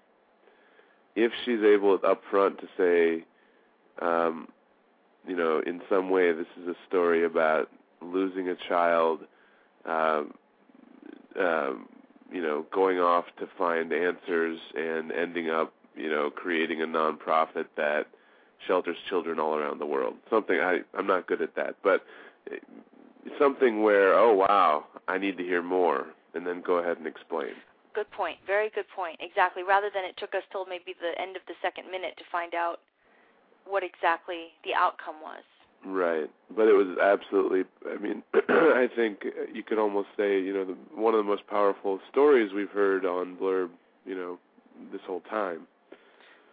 Speaker 3: If she's able up front to say, um, you know, in some way, this is a story about losing a child, um, um, you know, going off to find answers and ending up, you know, creating a nonprofit that shelters children all around the world. Something I I'm not good at that, but something where oh wow, I need to hear more, and then go ahead and explain.
Speaker 4: Good point. Very good point. Exactly. Rather than it took us till maybe the end of the second minute to find out what exactly the outcome was.
Speaker 3: Right, but it was absolutely. I mean, I think you could almost say, you know, the, one of the most powerful stories we've heard on Blurb, you know, this whole time.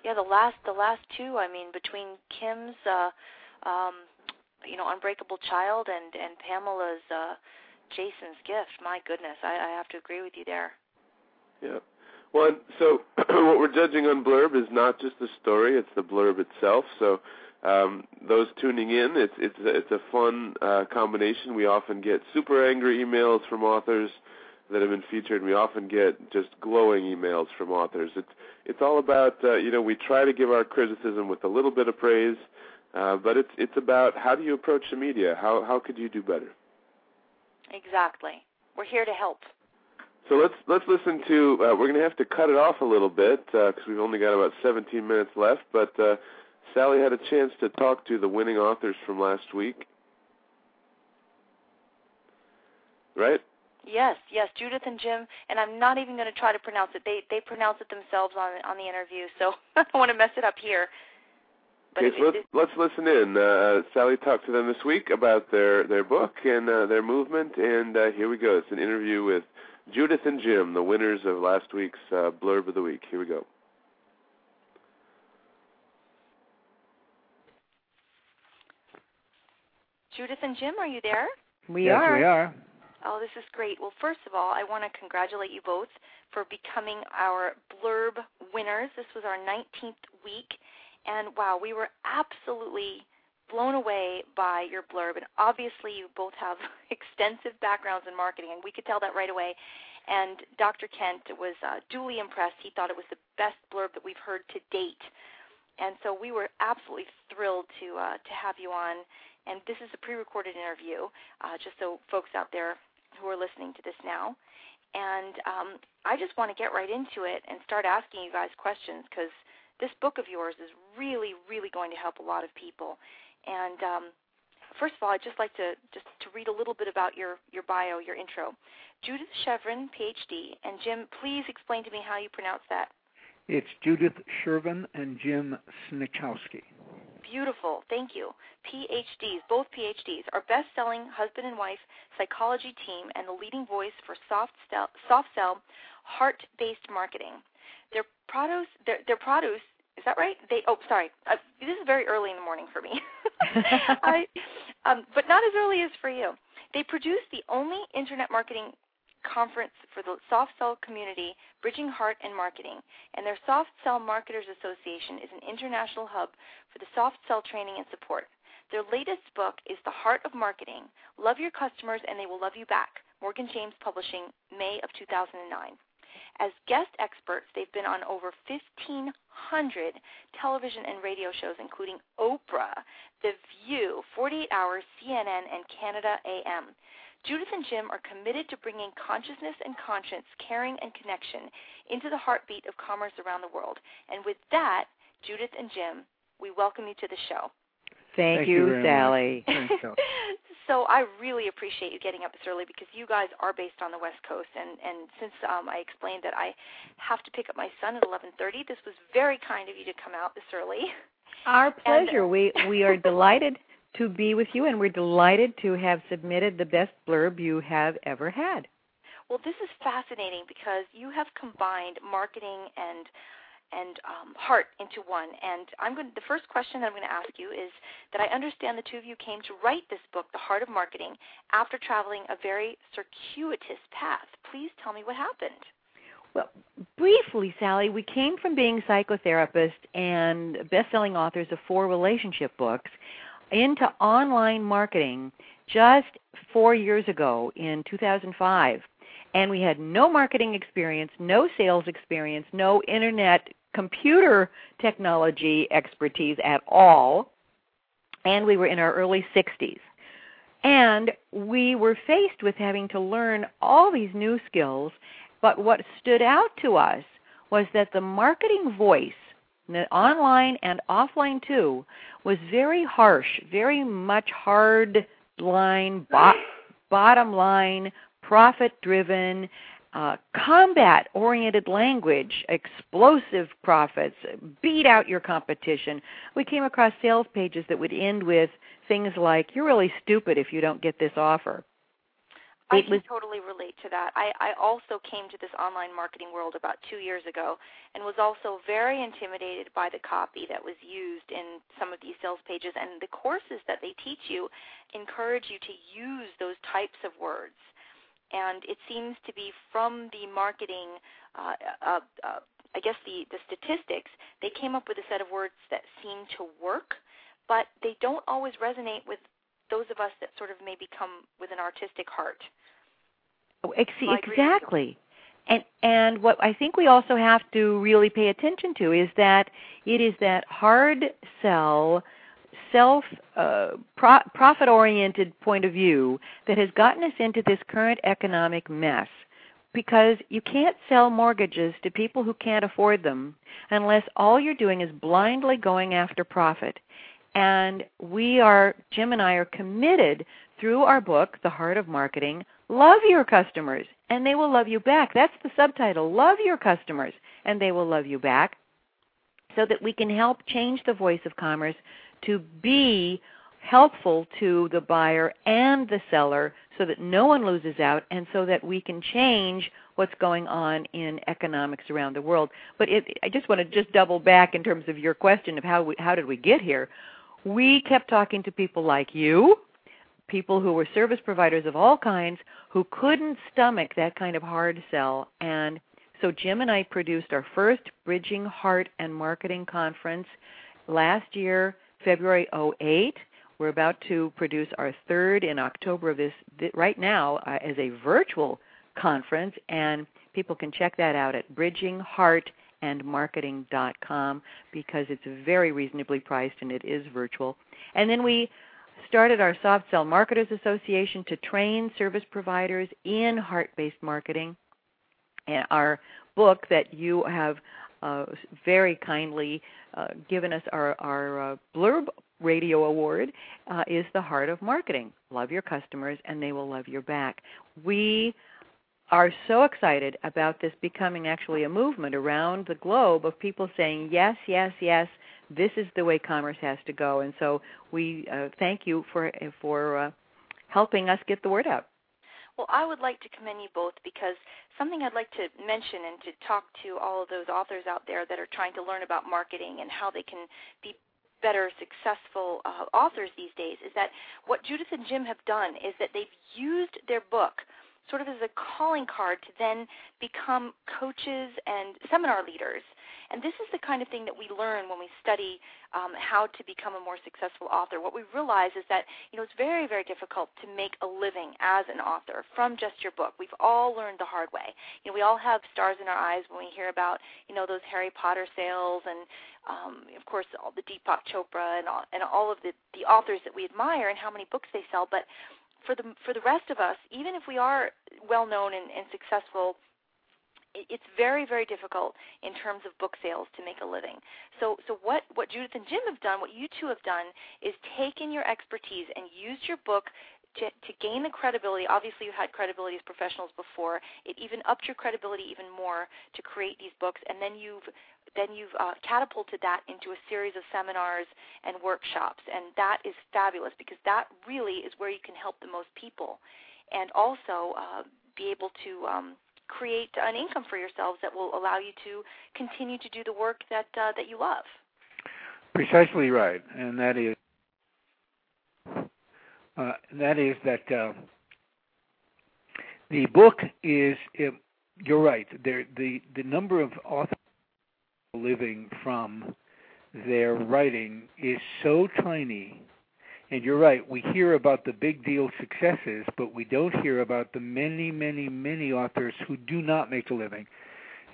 Speaker 4: Yeah, the last the last two. I mean, between Kim's, uh, um, you know, Unbreakable Child and and Pamela's uh, Jason's Gift. My goodness, I, I have to agree with you there.
Speaker 3: Yeah. Well, so what we're judging on Blurb is not just the story; it's the blurb itself. So um, those tuning in, it's it's it's a fun uh, combination. We often get super angry emails from authors that have been featured. We often get just glowing emails from authors. It's it's all about uh, you know we try to give our criticism with a little bit of praise, uh, but it's it's about how do you approach the media? How how could you do better?
Speaker 4: Exactly. We're here to help.
Speaker 3: So let's let's listen to. Uh, we're going to have to cut it off a little bit because uh, we've only got about 17 minutes left. But uh, Sally had a chance to talk to the winning authors from last week, right?
Speaker 4: Yes, yes, Judith and Jim, and I'm not even going to try to pronounce it. They they pronounce it themselves on on the interview, so I don't want to mess it up here.
Speaker 3: But okay, so let's, let's listen in. Uh, Sally talked to them this week about their their book and uh, their movement, and uh, here we go. It's an interview with Judith and Jim, the winners of last week's uh, blurb of the week. Here we go.
Speaker 4: Judith and Jim, are you there?
Speaker 10: We
Speaker 11: yes,
Speaker 10: are.
Speaker 11: we are.
Speaker 4: Oh, this is great. Well, first of all, I want to congratulate you both for becoming our blurb winners. This was our 19th week, and wow, we were absolutely blown away by your blurb. And obviously, you both have extensive backgrounds in marketing, and we could tell that right away. And Dr. Kent was uh, duly impressed. He thought it was the best blurb that we've heard to date. And so we were absolutely thrilled to uh, to have you on. And this is a pre-recorded interview, uh, just so folks out there who are listening to this now. And um, I just want to get right into it and start asking you guys questions because this book of yours is really, really going to help a lot of people. And um, first of all, I'd just like to just to read a little bit about your your bio, your intro. Judith Sherven, PhD, and Jim, please explain to me how you pronounce that.
Speaker 11: It's Judith Sherven and Jim Sniechowski.
Speaker 4: Beautiful. Thank you. PhDs, both PhDs, are best-selling husband and wife psychology team and the leading voice for soft sell, soft sell heart-based marketing. Their produce, their, their produce, is that right? They oh sorry, uh, this is very early in the morning for me. I, um, but not as early as for you. They produce the only internet marketing conference for the soft sell community, Bridging Heart and Marketing. And their Soft Sell Marketers Association is an international hub for the soft sell training and support. Their latest book is The Heart of Marketing Love Your Customers and They Will Love You Back, Morgan James Publishing, May of 2009. As guest experts, they've been on over 1,500 television and radio shows, including Oprah, The View, 48 Hours, CNN, and Canada AM. Judith and Jim are committed to bringing consciousness and conscience, caring and connection into the heartbeat of commerce around the world. And with that, Judith and Jim, we welcome you to the show.
Speaker 10: Thank,
Speaker 11: Thank
Speaker 10: you,
Speaker 11: you
Speaker 10: Sally.
Speaker 4: so I really appreciate you getting up this early because you guys are based on the West Coast, and and since um, I explained that I have to pick up my son at 11:30, this was very kind of you to come out this early.
Speaker 10: Our pleasure.
Speaker 4: And,
Speaker 10: we we are delighted to be with you, and we're delighted to have submitted the best blurb you have ever had.
Speaker 4: Well, this is fascinating because you have combined marketing and and um, heart into one. And I'm going. To, the first question that I'm going to ask you is that I understand the two of you came to write this book, The Heart of Marketing, after traveling a very circuitous path. Please tell me what happened.
Speaker 10: Well, briefly, Sally, we came from being psychotherapists and best-selling authors of four relationship books into online marketing just four years ago in 2005, and we had no marketing experience, no sales experience, no internet computer technology expertise at all, and we were in our early 60s. And we were faced with having to learn all these new skills, but what stood out to us was that the marketing voice, online and offline too, was very harsh, very much hard line, bo- bottom line, profit driven, uh, combat oriented language, explosive profits, beat out your competition. We came across sales pages that would end with things like, You're really stupid if you don't get this offer.
Speaker 4: I can totally relate to that. I, I also came to this online marketing world about two years ago and was also very intimidated by the copy that was used in some of these sales pages. And the courses that they teach you encourage you to use those types of words and it seems to be from the marketing, uh, uh, uh, I guess the, the statistics, they came up with a set of words that seem to work, but they don't always resonate with those of us that sort of maybe come with an artistic heart.
Speaker 10: Oh, exactly. And and what I think we also have to really pay attention to is that it is that hard sell self uh, pro- profit oriented point of view that has gotten us into this current economic mess because you can't sell mortgages to people who can't afford them unless all you're doing is blindly going after profit. And we are, Jim and I are committed through our book, The Heart of Marketing, love your customers and they will love you back. That's the subtitle Love Your Customers and they will love you back so that we can help change the voice of commerce to be helpful to the buyer and the seller so that no one loses out and so that we can change what's going on in economics around the world. But it, I just want to just double back in terms of your question of how we, how did we get here. We kept talking to people like you, people who were service providers of all kinds who couldn't stomach that kind of hard sell and so Jim and I produced our first Bridging Heart and Marketing conference last year February 08. We're about to produce our third in October of this, right now uh, as a virtual conference, and people can check that out at bridgingheartandmarketing.com because it's very reasonably priced and it is virtual. And then we started our Soft Sell Marketers Association to train service providers in heart based marketing. And our book that you have uh, very kindly uh, given us our, our uh, Blurb Radio Award uh, is the heart of marketing. Love your customers, and they will love you back. We are so excited about this becoming actually a movement around the globe of people saying yes, yes, yes. This is the way commerce has to go, and so we uh, thank you for for helping us get the word out.
Speaker 4: Well, I would like to commend you both because something I'd like to mention and to talk to all of those authors out there that are trying to learn about marketing and how they can be better successful uh, authors these days is that what Judith and Jim have done is that they've used their book sort of as a calling card to then become coaches and seminar leaders and this is the kind of thing that we learn when we study um, how to become a more successful author. What we realize is that you know it's very, very difficult to make a living as an author from just your book. We've all learned the hard way. You know, we all have stars in our eyes when we hear about you know those Harry Potter sales and um, of course all the Deepak Chopra and all, and all of the the authors that we admire and how many books they sell. But for the for the rest of us, even if we are well known and, and successful it's very very difficult in terms of book sales to make a living. So so what what judith and jim have done what you two have done is taken your expertise and used your book to, to gain the credibility. Obviously you had credibility as professionals before. It even upped your credibility even more to create these books. And then you've then you've uh, catapulted that into a series of seminars and workshops. And that is fabulous because that really is where you can help the most people. And also uh, be able to um, create an income for yourselves that will allow you to continue to do the work that uh, that you love.
Speaker 11: Precisely right, and that is uh, that is that uh, the book is. you're right. There, the the number of authors living from their writing is so tiny And you're right, we hear about the big deal successes, but we don't hear about the many, many, many authors who do not make a living.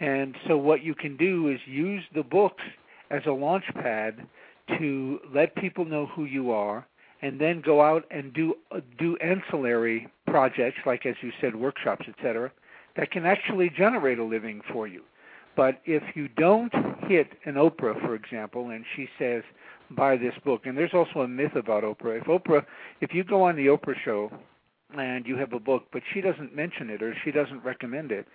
Speaker 11: And so what you can do is use the books as a launch pad to let people know who you are and then go out and do do ancillary projects like as you said workshops etc that can actually generate a living for you but if you don't hit an oprah for example and she says buy this book and there's also a myth about oprah if oprah if you go on the oprah show and you have a book but she doesn't mention it or she doesn't recommend it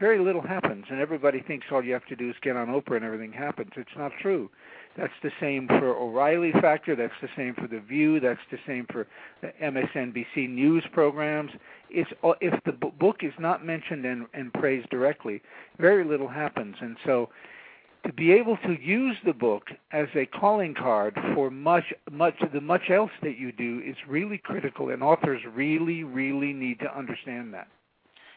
Speaker 11: very little happens and everybody thinks all you have to do is get on oprah and everything happens it's not true that's the same for O'Reilly Factor. That's the same for The View. That's the same for the MSNBC news programs. It's if the book is not mentioned and, and praised directly, very little happens. And so, to be able to use the book as a calling card for much, much the much else that you do is really critical, and authors really, really need to understand that.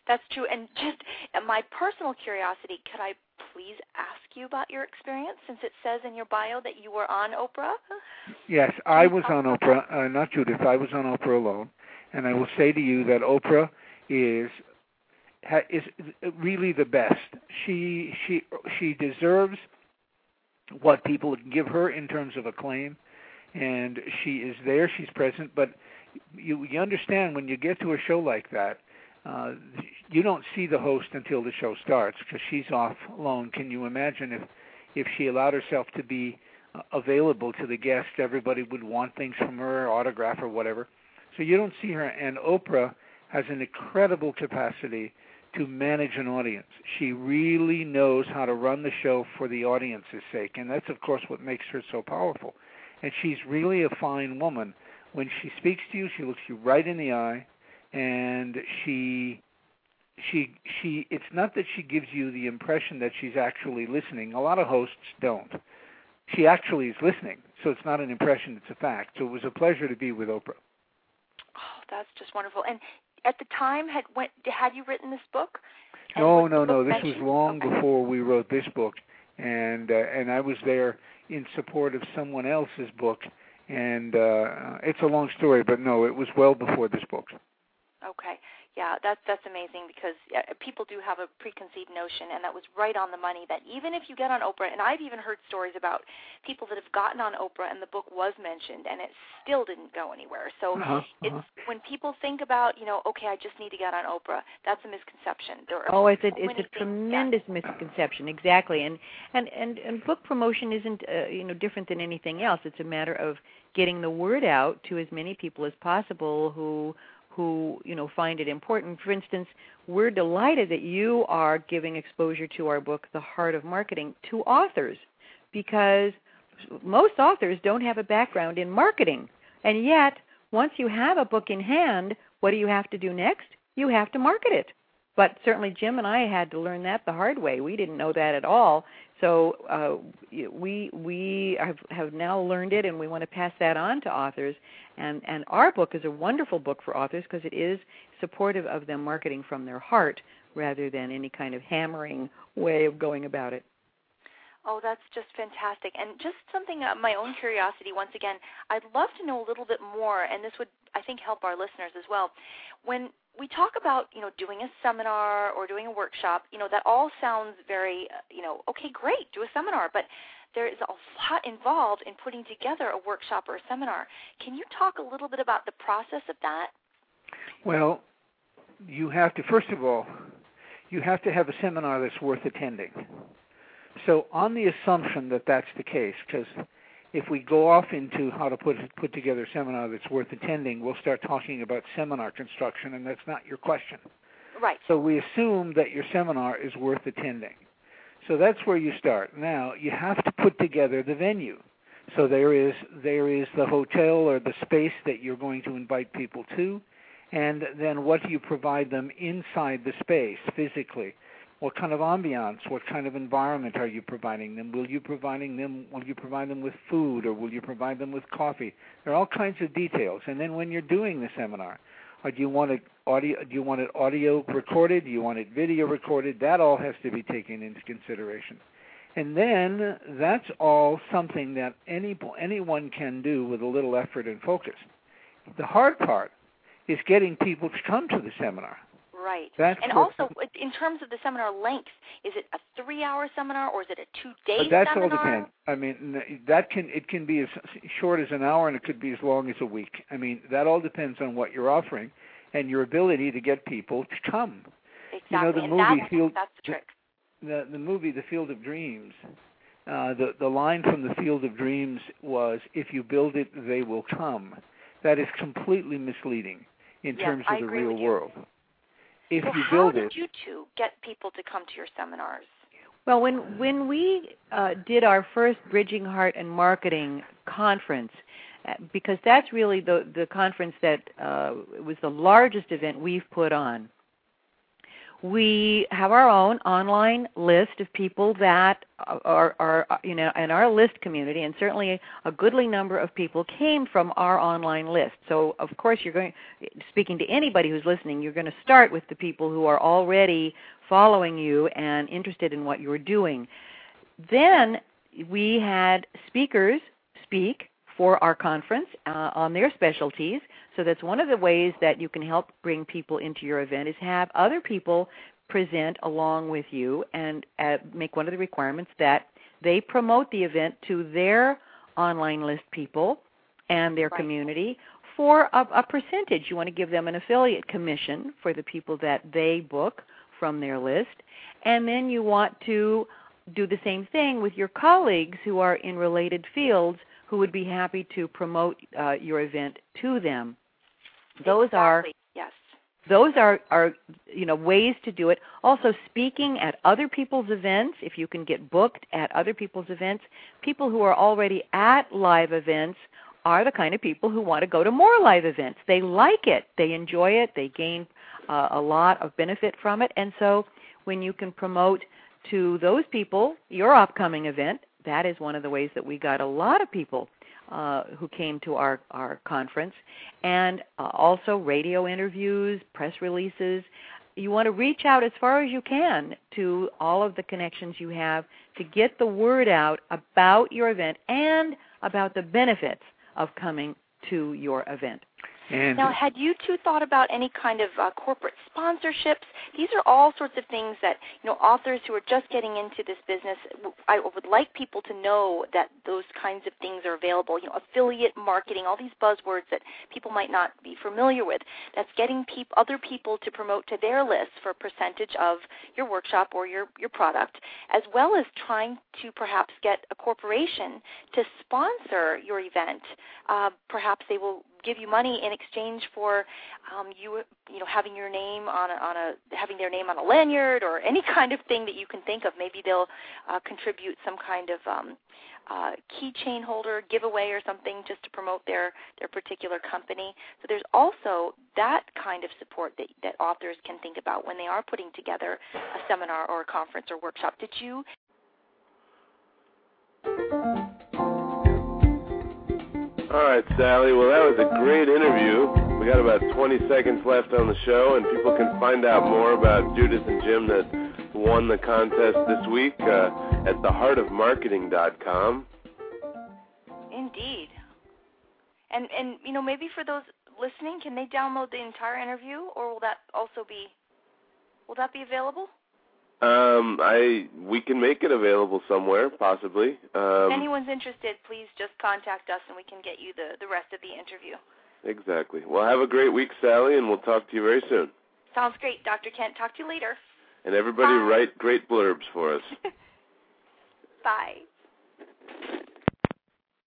Speaker 4: That's true. And just my personal curiosity, could I please ask you about your experience since it says in your bio that you were on Oprah?
Speaker 11: Yes, I was on Oprah, uh, not Judith. I was on Oprah alone. And I will say to you that Oprah is is really the best. She she she deserves what people give her in terms of acclaim, and she is there. She's present, but you you understand when you get to a show like that, uh, you don't see the host until the show starts because she's off alone. Can you imagine if if she allowed herself to be uh, available to the guest, everybody would want things from her, autograph or whatever. So you don't see her. And Oprah has an incredible capacity to manage an audience. She really knows how to run the show for the audience's sake, and that's of course what makes her so powerful. And she's really a fine woman. When she speaks to you, she looks you right in the eye and she she she it's not that she gives you the impression that she's actually listening a lot of hosts don't she actually is listening so it's not an impression it's a fact so it was a pleasure to be with oprah
Speaker 4: oh that's just wonderful and at the time had went had you written this book?
Speaker 11: No no no this was long okay. before we wrote this book. And uh, and i was there in support of someone else's book. And uh it's a long story but no it was well before this book.
Speaker 4: Okay. Yeah, that's that's amazing because people do have a preconceived notion, and that was right on the money. That even if you get on Oprah, and I've even heard stories about people that have gotten on Oprah and the book was mentioned, and it still didn't go anywhere. So
Speaker 11: uh-huh,
Speaker 4: it's
Speaker 11: uh-huh.
Speaker 4: when people think about, you know, okay, I just need to get on Oprah. That's a misconception. There are
Speaker 10: oh, it's a it's a tremendous misconception. Exactly, and and and and book promotion isn't uh, you know different than anything else. It's a matter of getting the word out to as many people as possible who who you know find it important. For instance, we're delighted that you are giving exposure to our book, The Heart of Marketing, to authors because most authors don't have a background in marketing. And yet, once you have a book in hand, what do you have to do next? You have to market it. But certainly Jim and I had to learn that the hard way. We didn't know that at all. So uh, we we have, have now learned it, and we want to pass that on to authors. And and our book is a wonderful book for authors because it is supportive of them marketing from their heart rather than any kind of hammering way of going about it.
Speaker 4: Oh, that's just fantastic. And just something, uh, my own curiosity, once again, I'd love to know a little bit more, and this would, I think, help our listeners as well. When we talk about, you know, doing a seminar or doing a workshop, you know, that all sounds very, uh, you know, okay, great, do a seminar, but there is a lot involved in putting together a workshop or a seminar. Can you talk a little bit about the process of that?
Speaker 11: Well, you have to, first of all, you have to have a seminar that's worth attending. So, on the assumption that that's the case, because if we go off into how to put put together a seminar that's worth attending, we'll start talking about seminar construction, and that's not your question.
Speaker 4: Right.
Speaker 11: So we assume that your seminar is worth attending. So that's where you start. Now you have to put together the venue. So there is there is the hotel or the space that you're going to invite people to, and then what do you provide them inside the space physically? What kind of ambiance, what kind of environment are you providing them? Will you providing them will you provide them with food or will you provide them with coffee? There are all kinds of details. And then when you're doing the seminar, or do you want it audio do you want it audio recorded? Do you want it video recorded? That all has to be taken into consideration. And then that's all something that any anyone can do with a little effort and focus. The hard part is getting people to come to the seminar.
Speaker 4: Right.
Speaker 11: That's
Speaker 4: and also, in terms of the seminar length, is it a three-hour seminar or is it a two-day
Speaker 11: that's
Speaker 4: seminar?
Speaker 11: all depends. I mean, that can it can be as short as an hour, and it could be as long as a week. I mean, that all depends on what you're offering and your ability to get people to come.
Speaker 4: Exactly.
Speaker 11: You know, the
Speaker 4: and
Speaker 11: movie
Speaker 4: that's,
Speaker 11: Field-
Speaker 4: that's the trick.
Speaker 11: The the movie The Field of Dreams. Uh, the the line from The Field of Dreams was, "If you build it, they will come." That is completely misleading in
Speaker 4: Yes,
Speaker 11: terms
Speaker 4: I
Speaker 11: of the
Speaker 4: agree
Speaker 11: real
Speaker 4: with you.
Speaker 11: World. If
Speaker 4: so
Speaker 11: you
Speaker 4: how
Speaker 11: build
Speaker 4: did
Speaker 11: it,
Speaker 4: you two get people to come to your seminars?
Speaker 10: Well, when when we uh, did our first Bridging Heart and Marketing conference, uh, because that's really the the conference that uh, was the largest event we've put on. We have our own online list of people that are, are you know in our list community, and certainly a goodly number of people came from our online list. So of course you're going speaking to anybody who's listening, you're going to start with the people who are already following you and interested in what you're doing. Then we had speakers speak for our conference uh, on their specialties. So that's one of the ways that you can help bring people into your event is have other people present along with you and uh, make one of the requirements that they promote the event to their online list people and their
Speaker 4: Right.
Speaker 10: community for a, a percentage. You want to give them an affiliate commission for the people that they book from their list. And then you want to do the same thing with your colleagues who are in related fields who would be happy to promote uh, your event to them. Those are
Speaker 4: Yes.
Speaker 10: those are are you know ways to do it. Also speaking at other people's events if you can get booked at other people's events people who are already at live events are the kind of people who want to go to more live events. They like it. They enjoy it. They gain uh, a lot of benefit from it. And so when you can promote to those people your upcoming event that is one of the ways that we got a lot of people uh, who came to our, our conference, and uh, also radio interviews, press releases. You want to reach out as far as you can to all of the connections you have to get the word out about your event and about the benefits of coming to your event.
Speaker 11: And
Speaker 4: Now, had you two thought about any kind of uh, corporate sponsorships? These are all sorts of things that you know authors who are just getting into this business. I would like people to know that those kinds of things are available. You know, affiliate marketing, all these buzzwords that people might not be familiar with. That's getting peop- other people to promote to their lists for a percentage of your workshop or your your product, as well as trying to perhaps get a corporation to sponsor your event. Uh, perhaps they will give you money in exchange for um, you you know having your name on a, on a having their name on a lanyard or any kind of thing that you can think of. Maybe they'll uh, contribute some kind of um, uh, keychain holder giveaway or something just to promote their their particular company. So there's also that kind of support that that authors can think about when they are putting together a seminar or a conference or workshop. Did you
Speaker 3: All right, Sally. Well, that was a great interview. We got about 20 seconds left on the show, and people can find out more about Judith and Jim that won the contest this week uh, at theheartofmarketing.com.
Speaker 4: Indeed. And and you know maybe for those listening, can they download the entire interview, or will that also be will that be available?
Speaker 3: Um, I we can make it available somewhere, possibly. Um,
Speaker 4: if anyone's interested, please just contact us, and we can get you the the rest of the interview.
Speaker 3: exactly. Well, have a great week, Sally, and we'll talk to you very soon.
Speaker 4: Sounds great, Dr. Kent. Talk to you later.
Speaker 3: And everybody
Speaker 4: Bye.
Speaker 3: write great blurbs for us.
Speaker 4: Bye.